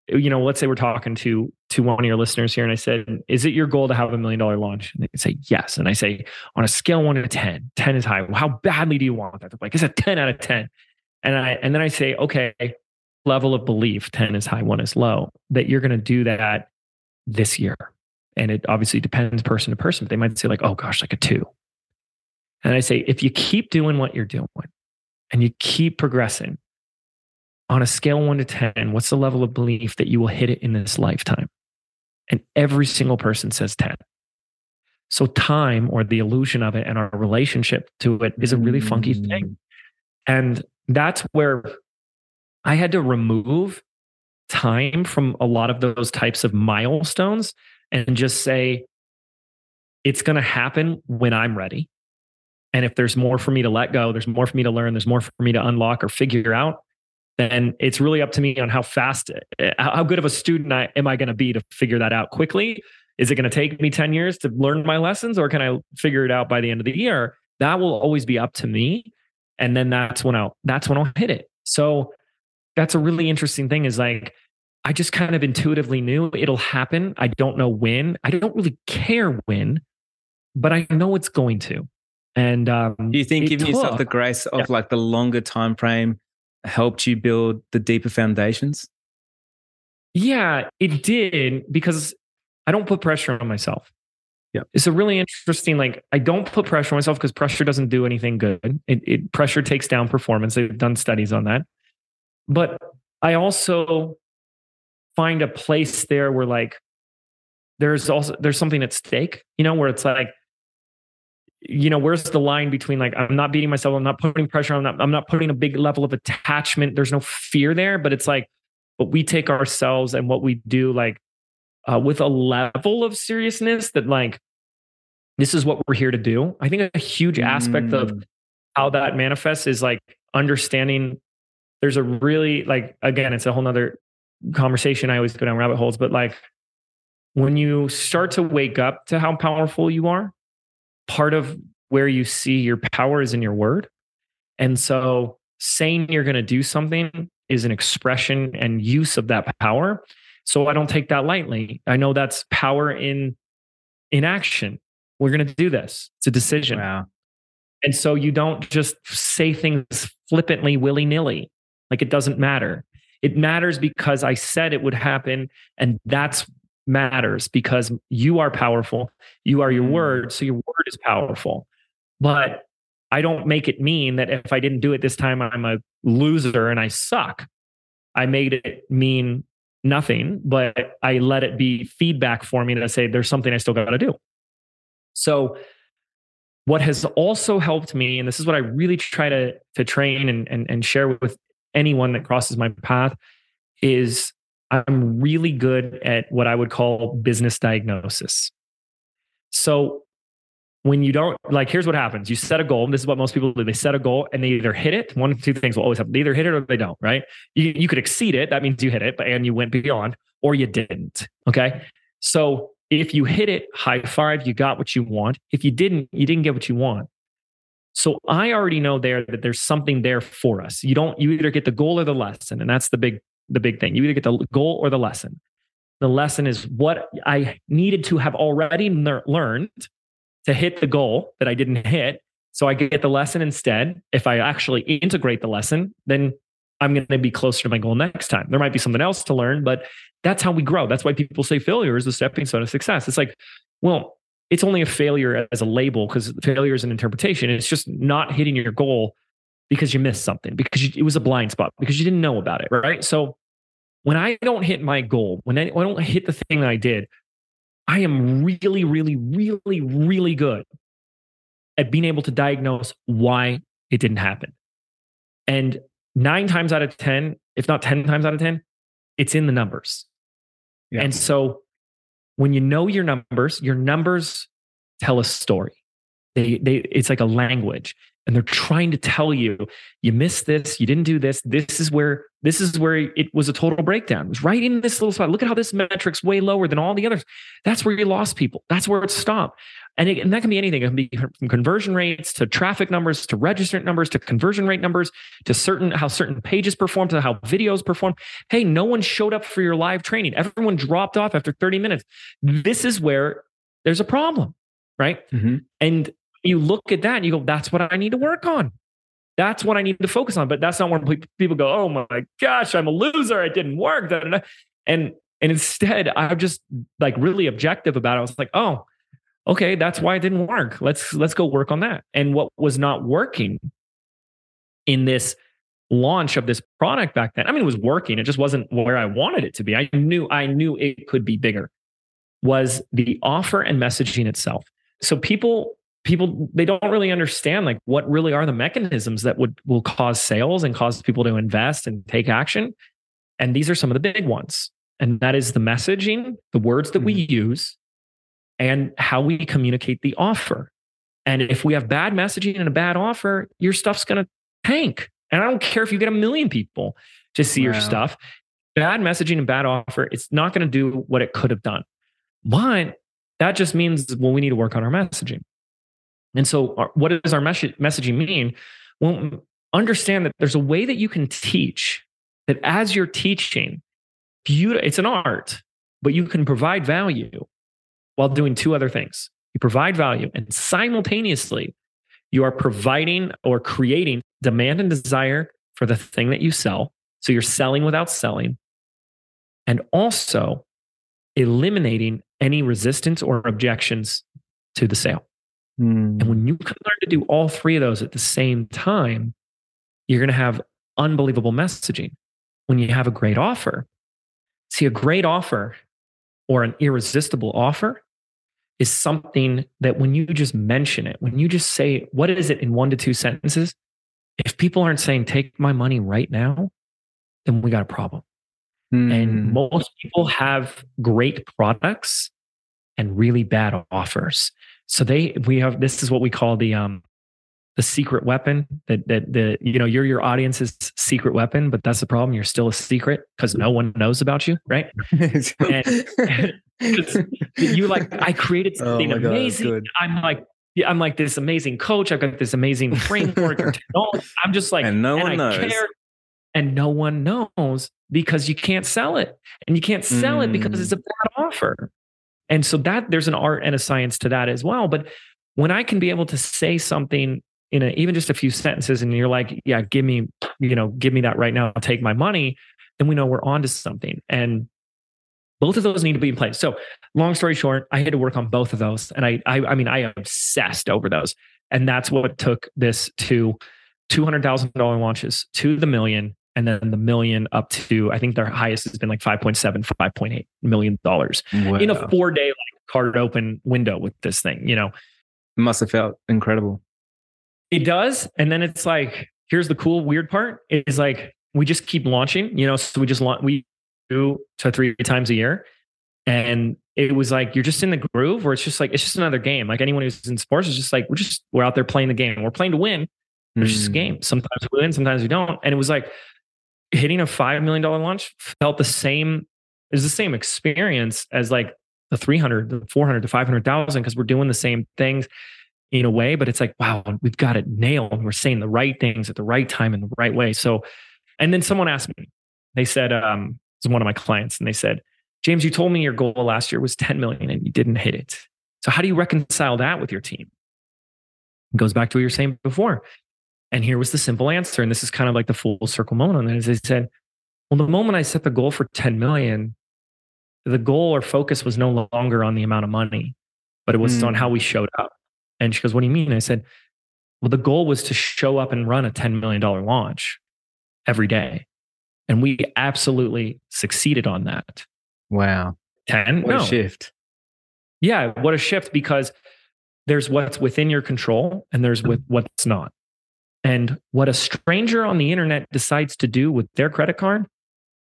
Speaker 2: you know, let's say we're talking to to one of your listeners here, and I said, "Is it your goal to have a million dollar launch?" And they say, "Yes." And I say, on a scale one to 10, 10 is high. Well, how badly do you want that? They're like, "It's a ten out of 10. And I and then I say, "Okay, level of belief, ten is high, one is low. That you're going to do that this year." And it obviously depends person to person, but they might say, like, oh gosh, like a two. And I say, if you keep doing what you're doing and you keep progressing on a scale one to 10, what's the level of belief that you will hit it in this lifetime? And every single person says 10. So, time or the illusion of it and our relationship to it is a really funky thing. Mm. And that's where I had to remove time from a lot of those types of milestones and just say, it's going to happen when I'm ready. And if there's more for me to let go, there's more for me to learn, there's more for me to unlock or figure out, then it's really up to me on how fast, uh, how good of a student I, am I going to be to figure that out quickly? Is it going to take me 10 years to learn my lessons or can I figure it out by the end of the year? That will always be up to me. And then that's when I'll, that's when I'll hit it. So that's a really interesting thing is like, I just kind of intuitively knew it'll happen. I don't know when. I don't really care when, but I know it's going to. And um,
Speaker 1: do you think giving took, yourself the grace of yeah. like the longer time frame helped you build the deeper foundations?
Speaker 2: Yeah, it did because I don't put pressure on myself. Yeah. It's a really interesting, like, I don't put pressure on myself because pressure doesn't do anything good. It, it pressure takes down performance. They've done studies on that. But I also find a place there where like there's also there's something at stake, you know, where it's like, you know, where's the line between like I'm not beating myself, I'm not putting pressure, I'm not I'm not putting a big level of attachment. There's no fear there, but it's like, but we take ourselves and what we do like uh, with a level of seriousness that like this is what we're here to do. I think a huge aspect mm. of how that manifests is like understanding there's a really like again it's a whole nother conversation. I always go down rabbit holes, but like when you start to wake up to how powerful you are, part of where you see your power is in your word. And so saying you're going to do something is an expression and use of that power. So I don't take that lightly. I know that's power in in action. We're going to do this. It's a decision. Wow. And so you don't just say things flippantly, willy nilly, like it doesn't matter. It matters because I said it would happen. And that's matters because you are powerful. You are your mm. word. So your word is powerful. But I don't make it mean that if I didn't do it this time, I'm a loser and I suck. I made it mean nothing, but I let it be feedback for me to say there's something I still got to do. So, what has also helped me, and this is what I really try to to train and and, and share with anyone that crosses my path is I'm really good at what I would call business diagnosis. So when you don't like, here's what happens. You set a goal. This is what most people do. They set a goal and they either hit it. One of two things will always happen. They either hit it or they don't, right? You, you could exceed it. That means you hit it, but and you went beyond, or you didn't. Okay. So if you hit it, high five, you got what you want. If you didn't, you didn't get what you want. So I already know there that there's something there for us. You don't, you either get the goal or the lesson. And that's the big, the big thing. You either get the goal or the lesson. The lesson is what I needed to have already learned to hit the goal that I didn't hit. So I get the lesson instead. If I actually integrate the lesson, then I'm going to be closer to my goal next time. There might be something else to learn, but that's how we grow. That's why people say failure is the stepping stone of success. It's like, well, it's only a failure as a label because failure is an interpretation. It's just not hitting your goal because you missed something, because you, it was a blind spot, because you didn't know about it. Right. So when I don't hit my goal, when I, when I don't hit the thing that I did, I am really, really, really, really good at being able to diagnose why it didn't happen. And nine times out of 10, if not 10 times out of 10, it's in the numbers. Yeah. And so when you know your numbers, your numbers tell a story. They, they, it's like a language and they're trying to tell you you missed this you didn't do this this is where this is where it was a total breakdown. It was right in this little spot. Look at how this metric's way lower than all the others. That's where you lost people. That's where it stopped. And, it, and that can be anything. It can be from conversion rates to traffic numbers to registrant numbers to conversion rate numbers to certain how certain pages perform to how videos perform. Hey no one showed up for your live training. Everyone dropped off after 30 minutes. This is where there's a problem right? Mm-hmm. and you look at that and you go, that's what I need to work on. That's what I need to focus on. But that's not where people go, oh my gosh, I'm a loser. It didn't work. And and instead, I'm just like really objective about it. I was like, oh, okay, that's why it didn't work. Let's let's go work on that. And what was not working in this launch of this product back then, I mean, it was working. It just wasn't where I wanted it to be. I knew I knew it could be bigger. Was the offer and messaging itself. So people people they don't really understand like what really are the mechanisms that would will cause sales and cause people to invest and take action. And these are some of the big ones. And that is the messaging the words that we mm-hmm. use and how we communicate the offer. And if we have bad messaging and a bad offer your stuff's going to tank. And i don't care if you get a million people to see wow. your stuff. Bad messaging and bad offer it's not going to do what it could have done. But that just means well we need to work on our messaging and so, our, what does our mes- messaging mean? Well, understand that there's a way that you can teach that as you're teaching, it's an art, but you can provide value while doing two other things. You provide value, and simultaneously, you are providing or creating demand and desire for the thing that you sell. So you're selling without selling, and also eliminating any resistance or objections to the sale. Mm. And when you can learn to do all three of those at the same time, you're going to have unbelievable messaging. When you have a great offer, see, a great offer or an irresistible offer is something that when you just mention it, when you just say, what is it in one to two sentences? If people aren't saying, take my money right now, then we got a problem. Mm. And hmm. most people have great products and really bad offers. So they we have this is what we call the um the secret weapon that that the you know you're your audience's secret weapon, but that's the problem. You're still a secret because no one knows about you, right? and, you like I created oh something oh amazing. God, I'm like I'm like this amazing coach. I've got this amazing framework. I'm just like,
Speaker 1: and no and one I knows. Care,
Speaker 2: and no one knows because you can't sell it, and you can't sell mm. it because it's a mm. bad offer. And so that there's an art and a science to that as well. But when I can be able to say something in a, even just a few sentences and you're like, yeah, give me, you know, give me that right now, I'll take my money, then we know we're on to something. And both of those need to be in place. So long story short, I had to work on both of those. And I, I, I mean, I obsessed over those. And that's what took this to $200,000 launches to the million and then the million up to I think their highest has been like 5.7 5.8 million dollars wow. in a 4 day like cart open window with this thing you know
Speaker 1: it must have felt incredible
Speaker 2: it does and then it's like here's the cool weird part is like we just keep launching you know so we just launch we do to three times a year and it was like you're just in the groove where it's just like it's just another game. Like anyone who's in sports is just like we're just we're out there playing the game. We're playing to win. It's mm. just a hmm. game. Sometimes we win, sometimes we don't. And it was like hitting a five million dollar launch felt the same. Is the same experience as like the 300, the 400 to 500,000 because we're doing the same things in a way, but it's like, wow, we've got it nailed. We're saying the right things at the right time in the right way. So, and then someone asked me, they said, um, it's one of my clients, and they said, James, you told me your goal last year was 10 million and you didn't hit it. So how do you reconcile that with your team? It goes back to what you were saying before. And here was the simple answer. And this is kind of like the full circle moment on that. Is they said, well, the moment I set the goal for 10 million, the goal or focus was no longer on the amount of money, but it was mm. on how we showed up. And she goes, What do you mean? I said, Well, the goal was to show up and run a $10 million launch every day. And we absolutely succeeded on that.
Speaker 1: Wow.
Speaker 2: 10?
Speaker 1: What no. a shift.
Speaker 2: Yeah. What a shift because there's what's within your control and there's with what's not. And what a stranger on the internet decides to do with their credit card,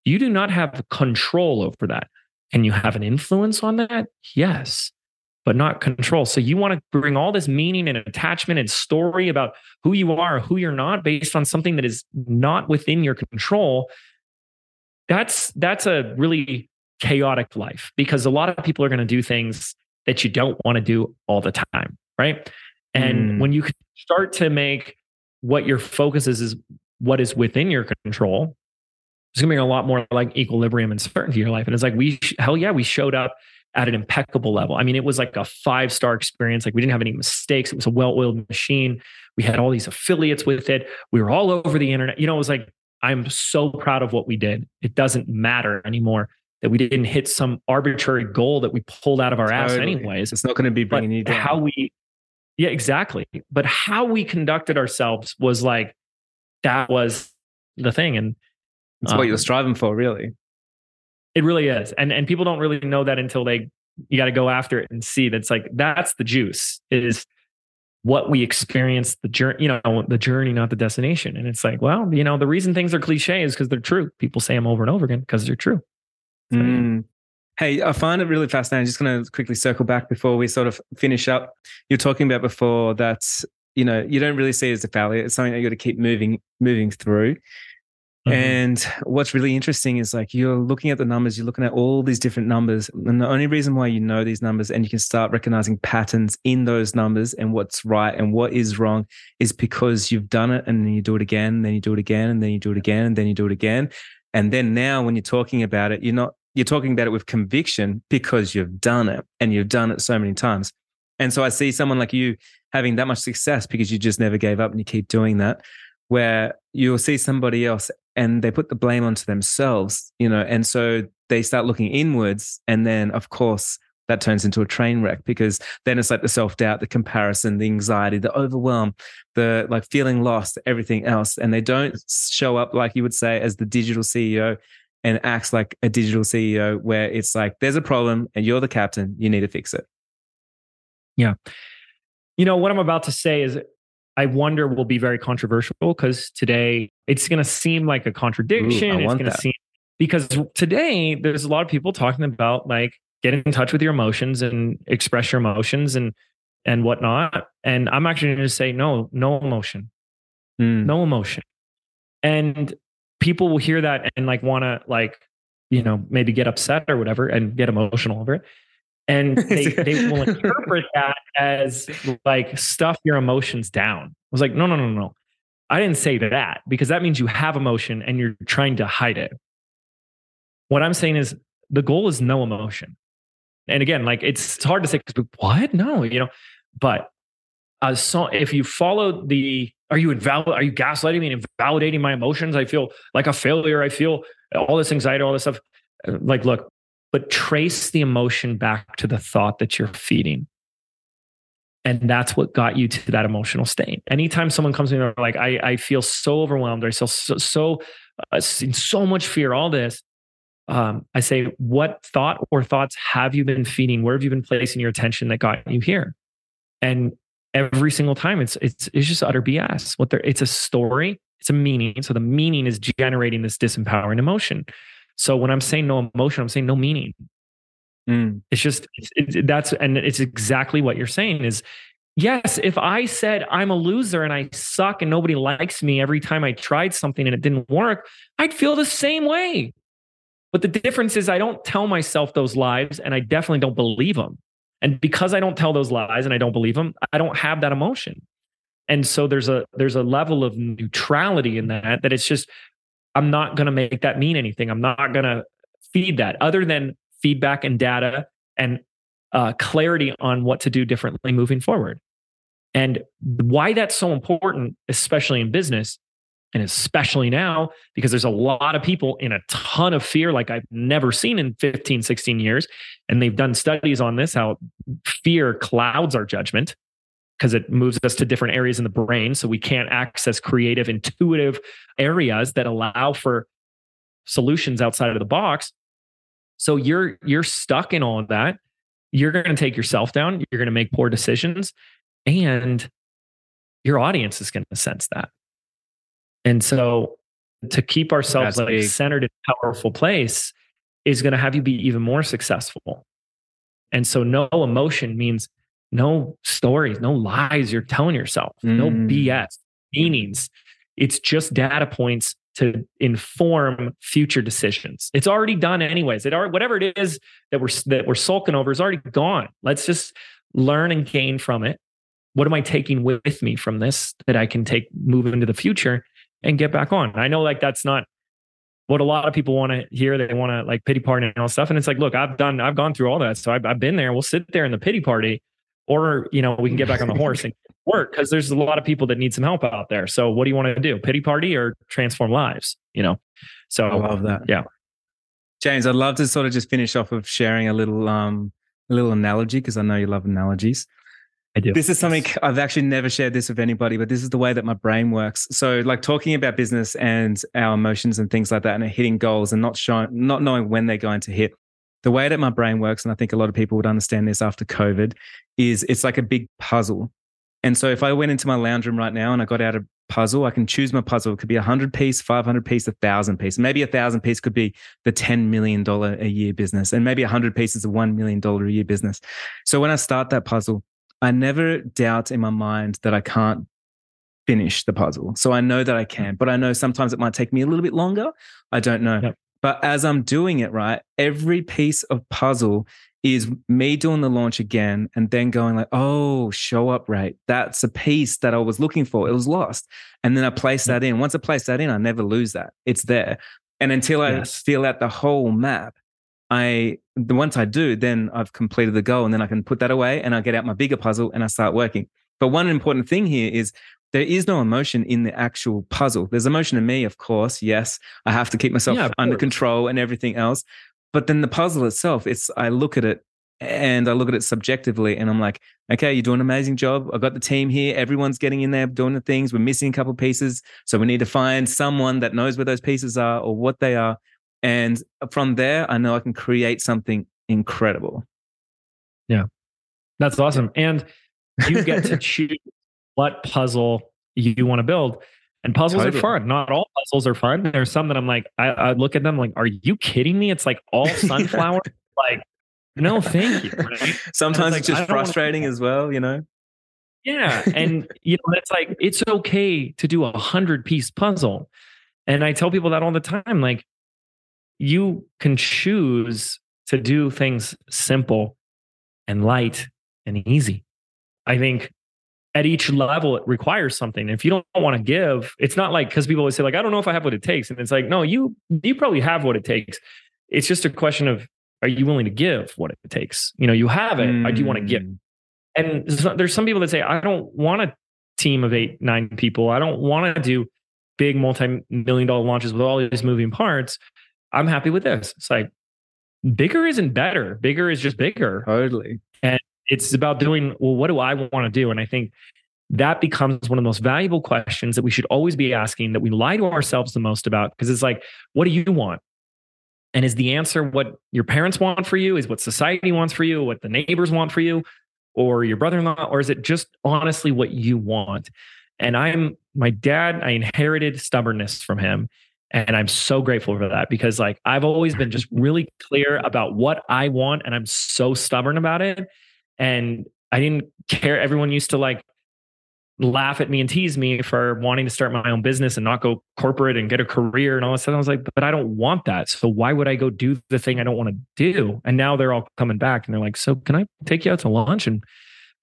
Speaker 2: you do not have control over that. Can you have an influence on that? Yes, but not control. So you want to bring all this meaning and attachment and story about who you are, who you're not based on something that is not within your control. That's that's a really chaotic life because a lot of people are going to do things that you don't want to do all the time, right? And mm. when you start to make what your focus is is what is within your control, it's gonna bring a lot more like equilibrium and certainty in your life. And it's like we hell yeah, we showed up at an impeccable level. I mean, it was like a five star experience. Like we didn't have any mistakes. It was a well oiled machine. We had all these affiliates with it. We were all over the internet. You know, it was like I'm so proud of what we did. It doesn't matter anymore that we didn't hit some arbitrary goal that we pulled out of our totally. ass anyways.
Speaker 1: It's not going to be bringing but you down.
Speaker 2: How we, yeah, exactly. But how we conducted ourselves was like, that was the thing. And
Speaker 1: it's um, what you're striving for, really.
Speaker 2: It really is. And, and people don't really know that until they, you got to go after it and see that's like, that's the juice is what we experience the journey, you know, the journey, not the destination. And it's like, well, you know, the reason things are cliche is because they're true. People say them over and over again because they're true.
Speaker 1: Mm. Hey, I find it really fascinating. Just going to quickly circle back before we sort of finish up. You're talking about before that you know you don't really see it as a failure. It's something that you got to keep moving moving through. Mm-hmm. And what's really interesting is like you're looking at the numbers, you're looking at all these different numbers. And the only reason why you know these numbers and you can start recognizing patterns in those numbers and what's right and what is wrong is because you've done it and then you do it again, and then you do it again, and then you do it again, and then you do it again. And then now when you're talking about it, you're not you're talking about it with conviction because you've done it and you've done it so many times. And so I see someone like you having that much success because you just never gave up and you keep doing that, where you'll see somebody else and they put the blame onto themselves, you know, and so they start looking inwards. And then, of course, that turns into a train wreck because then it's like the self doubt, the comparison, the anxiety, the overwhelm, the like feeling lost, everything else. And they don't show up, like you would say, as the digital CEO and acts like a digital CEO where it's like, there's a problem and you're the captain, you need to fix it.
Speaker 2: Yeah. You know, what I'm about to say is I wonder will be very controversial because today it's going to seem like a contradiction. Ooh, it's going to seem because today there's a lot of people talking about like get in touch with your emotions and express your emotions and and whatnot. And I'm actually going to say no, no emotion, mm. no emotion. And people will hear that and like want to like you know maybe get upset or whatever and get emotional over it. And they, they will interpret that as like stuff your emotions down. I was like no no no no i didn't say that because that means you have emotion and you're trying to hide it. What i'm saying is the goal is no emotion. And again like it's, it's hard to say what? No you know? But uh, so if you follow the are you invalid are you gaslighting me and invalidating my emotions? I feel like a failure. I feel all this anxiety all this stuff. Uh, like look but trace the emotion back to the thought that you're feeding. And that's what got you to that emotional state. Anytime someone comes to me they're like i, I feel so overwhelmed. Or i feel so, so uh, in so much fear all this. Um, i say what thought or thoughts have you been feeding? Where have you been placing your attention that got you here? And every single time. It's it's it's just utter BS. What there it's a story, it's a meaning. So the meaning is generating this disempowering emotion. So when I'm saying no emotion, I'm saying no meaning.
Speaker 1: Mm.
Speaker 2: It's just it's, it's, that's and it's exactly what you're saying is yes, if I said I'm a loser and I suck and nobody likes me every time I tried something and it didn't work, I'd feel the same way. But the difference is I don't tell myself those lies and I definitely don't believe them. And because I don't tell those lies and I don't believe them, I don't have that emotion. And so there's a there's a level of neutrality in that that it's just I'm not going to make that mean anything. I'm not going to feed that other than feedback and data and uh, clarity on what to do differently moving forward. And why that's so important, especially in business, and especially now, because there's a lot of people in a ton of fear like I've never seen in 15, 16 years. And they've done studies on this how fear clouds our judgment because it moves us to different areas in the brain. So we can't access creative, intuitive areas that allow for solutions outside of the box. So you're you're stuck in all of that. You're going to take yourself down. You're going to make poor decisions, and your audience is going to sense that. And so, to keep ourselves That's like big. centered in a powerful place is going to have you be even more successful. And so, no emotion means no stories, no lies you're telling yourself, mm. no BS meanings. It's just data points to inform future decisions. It's already done anyways. It already, whatever it is that we're that we're sulking over is already gone. Let's just learn and gain from it. What am I taking with me from this that I can take move into the future and get back on? I know like that's not what a lot of people want to hear. They want to like pity party and all stuff. And it's like, look, I've done, I've gone through all that. So I've, I've been there. We'll sit there in the pity party, or you know, we can get back on the horse and work because there's a lot of people that need some help out there. So what do you want to do? Pity party or transform lives? You know. So
Speaker 1: I love that.
Speaker 2: Yeah.
Speaker 1: James, I'd love to sort of just finish off of sharing a little um a little analogy because I know you love analogies.
Speaker 2: I do.
Speaker 1: This is something I've actually never shared this with anybody, but this is the way that my brain works. So, like talking about business and our emotions and things like that, and hitting goals and not showing, not knowing when they're going to hit. The way that my brain works, and I think a lot of people would understand this after COVID, is it's like a big puzzle. And so if I went into my lounge room right now and I got out a puzzle, I can choose my puzzle. It could be a hundred piece, 500 piece, a thousand piece. Maybe a thousand piece could be the $10 million a year business. And maybe a hundred pieces of $1 million a year business. So when I start that puzzle, I never doubt in my mind that I can't finish the puzzle. So I know that I hmm. can, but I know sometimes it might take me a little bit longer. I don't know. Yep. But as I'm doing it, right, every piece of puzzle is me doing the launch again and then going like, oh, show up rate. That's a piece that I was looking for. It was lost. And then I place that in. Once I place that in, I never lose that. It's there. And until I yes. feel out the whole map, I the once I do, then I've completed the goal and then I can put that away and I get out my bigger puzzle and I start working. But one important thing here is there is no emotion in the actual puzzle. There's emotion in me, of course. Yes, I have to keep myself yeah, under control and everything else. But then the puzzle itself, it's I look at it and I look at it subjectively and I'm like, okay, you're doing an amazing job. I've got the team here. Everyone's getting in there doing the things. We're missing a couple pieces. So we need to find someone that knows where those pieces are or what they are. And from there, I know I can create something incredible.
Speaker 2: Yeah. That's awesome. And you get to choose what puzzle you want to build. And puzzles totally. are fun. Not all puzzles are fun. There's some that I'm like, I, I look at them like, are you kidding me? It's like all sunflower. like, no, thank you.
Speaker 1: Right? Sometimes it's, like, just frustrating as well, you know?
Speaker 2: Yeah. And, you know, it's like, it's okay to do a hundred piece puzzle. And I tell people that all the time. Like, you can choose to do things simple and light and easy. I think at each level it requires something. If you don't want to give it's not like because people always say like i don't know if i have what it takes and it's like no you you probably have what it takes. It's just a question of are you willing to give what it takes? You know you have it mm. do you want to give and there's some people that say i don't want a team of eight nine people. I don't want to do big multi-million dollar launches with all these moving parts i'm happy with this it's like bigger isn't better bigger is just bigger
Speaker 1: totally
Speaker 2: and it's about doing, well, what do I want to do? And I think that becomes one of the most valuable questions that we should always be asking that we lie to ourselves the most about because it's like, what do you want? And is the answer what your parents want for you? Is what society wants for you? What the neighbors want for you? Or your brother in law? Or is it just honestly what you want? And I'm my dad, I inherited stubbornness from him. And I'm so grateful for that because like I've always been just really clear about what I want and I'm so stubborn about it. And I didn't care. Everyone used to like laugh at me and tease me for wanting to start my own business and not go corporate and get a career and all of a sudden I was like, but I don't want that. So why would I go do the thing I don't want to do? And now they're all coming back and they're like, so can I take you out to lunch and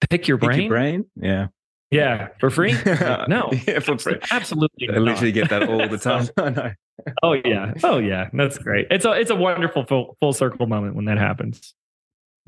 Speaker 2: pick your brain?
Speaker 1: Pick your brain? Yeah.
Speaker 2: Yeah, for free? no,
Speaker 1: yeah, for free.
Speaker 2: Absolutely,
Speaker 1: I literally get that all the time. I know.
Speaker 2: oh yeah, oh yeah, that's great. It's a it's a wonderful full, full circle moment when that happens.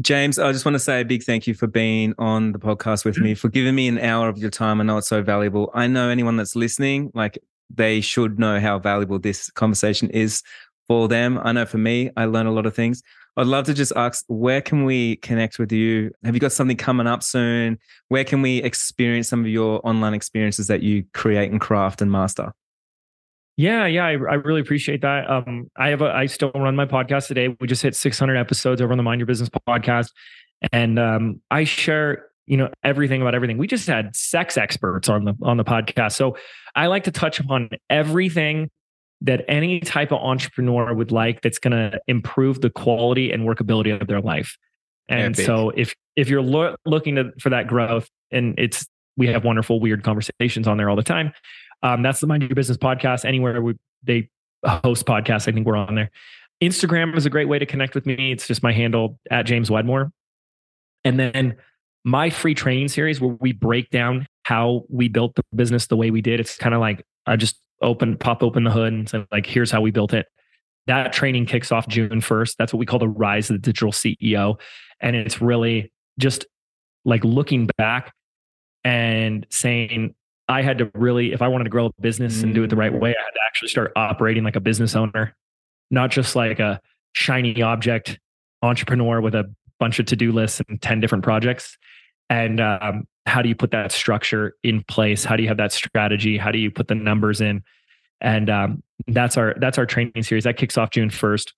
Speaker 1: James, I just want to say a big thank you for being on the podcast with me, for giving me an hour of your time. I know it's so valuable. I know anyone that's listening, like they should know how valuable this conversation is for them. I know for me, I learn a lot of things. I'd love to just ask, where can we connect with you? Have you got something coming up soon? Where can we experience some of your online experiences that you create and craft and master?
Speaker 2: Yeah, yeah, I, I really appreciate that. Um, I have a, I still run my podcast today. We just hit 600 episodes over on the Mind Your Business podcast, and um, I share, you know, everything about everything. We just had sex experts on the on the podcast, so I like to touch upon everything that any type of entrepreneur would like that's going to improve the quality and workability of their life. And yeah, so if if you're lo- looking to, for that growth and it's we have wonderful weird conversations on there all the time. Um, that's the Mind Your Business podcast. Anywhere we, they host podcasts, I think we're on there. Instagram is a great way to connect with me. It's just my handle at James Wedmore. And then my free training series where we break down how we built the business the way we did. It's kind of like I just open, pop open the hood and say, like, here's how we built it. That training kicks off June 1st. That's what we call the rise of the digital CEO. And it's really just like looking back and saying, I had to really, if I wanted to grow a business and do it the right way, I had to actually start operating like a business owner, not just like a shiny object entrepreneur with a bunch of to-do lists and 10 different projects. And um, how do you put that structure in place? How do you have that strategy? How do you put the numbers in? And um, that's our that's our training series that kicks off June first.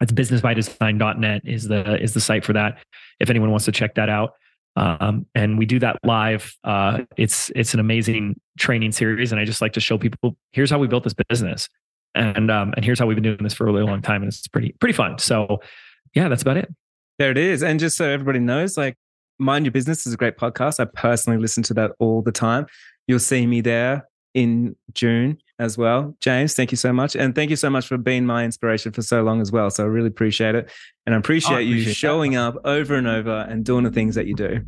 Speaker 2: It's businessbydesign.net is the is the site for that. If anyone wants to check that out, um, and we do that live. Uh, it's it's an amazing training series, and I just like to show people here's how we built this business, and um, and here's how we've been doing this for a really long time, and it's pretty pretty fun. So, yeah, that's about it.
Speaker 1: There it is, and just so everybody knows, like Mind Your Business is a great podcast. I personally listen to that all the time. You'll see me there in June as well. James, thank you so much. And thank you so much for being my inspiration for so long as well. So I really appreciate it. And I appreciate, oh, I appreciate you showing that. up over and over and doing the things that you do.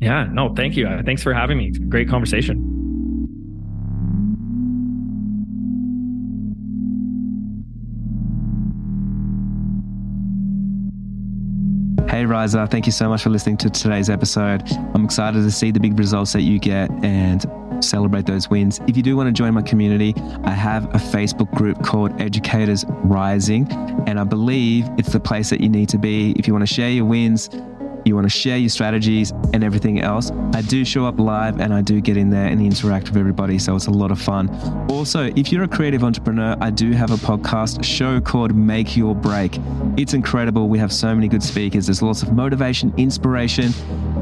Speaker 2: Yeah, no, thank you. Uh, thanks for having me. Great conversation.
Speaker 1: Hey, Riser, thank you so much for listening to today's episode. I'm excited to see the big results that you get and celebrate those wins. If you do want to join my community, I have a Facebook group called Educators Rising, and I believe it's the place that you need to be if you want to share your wins you want to share your strategies and everything else, I do show up live and I do get in there and interact with everybody. So it's a lot of fun. Also, if you're a creative entrepreneur, I do have a podcast show called Make Your Break. It's incredible. We have so many good speakers. There's lots of motivation, inspiration,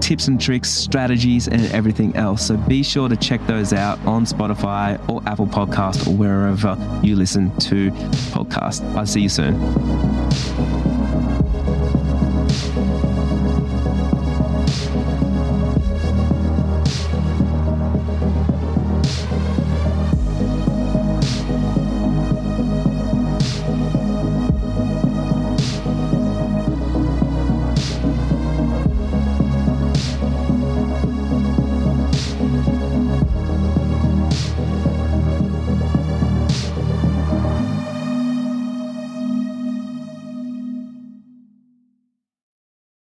Speaker 1: tips and tricks, strategies, and everything else. So be sure to check those out on Spotify or Apple Podcast or wherever you listen to podcasts. I'll see you soon.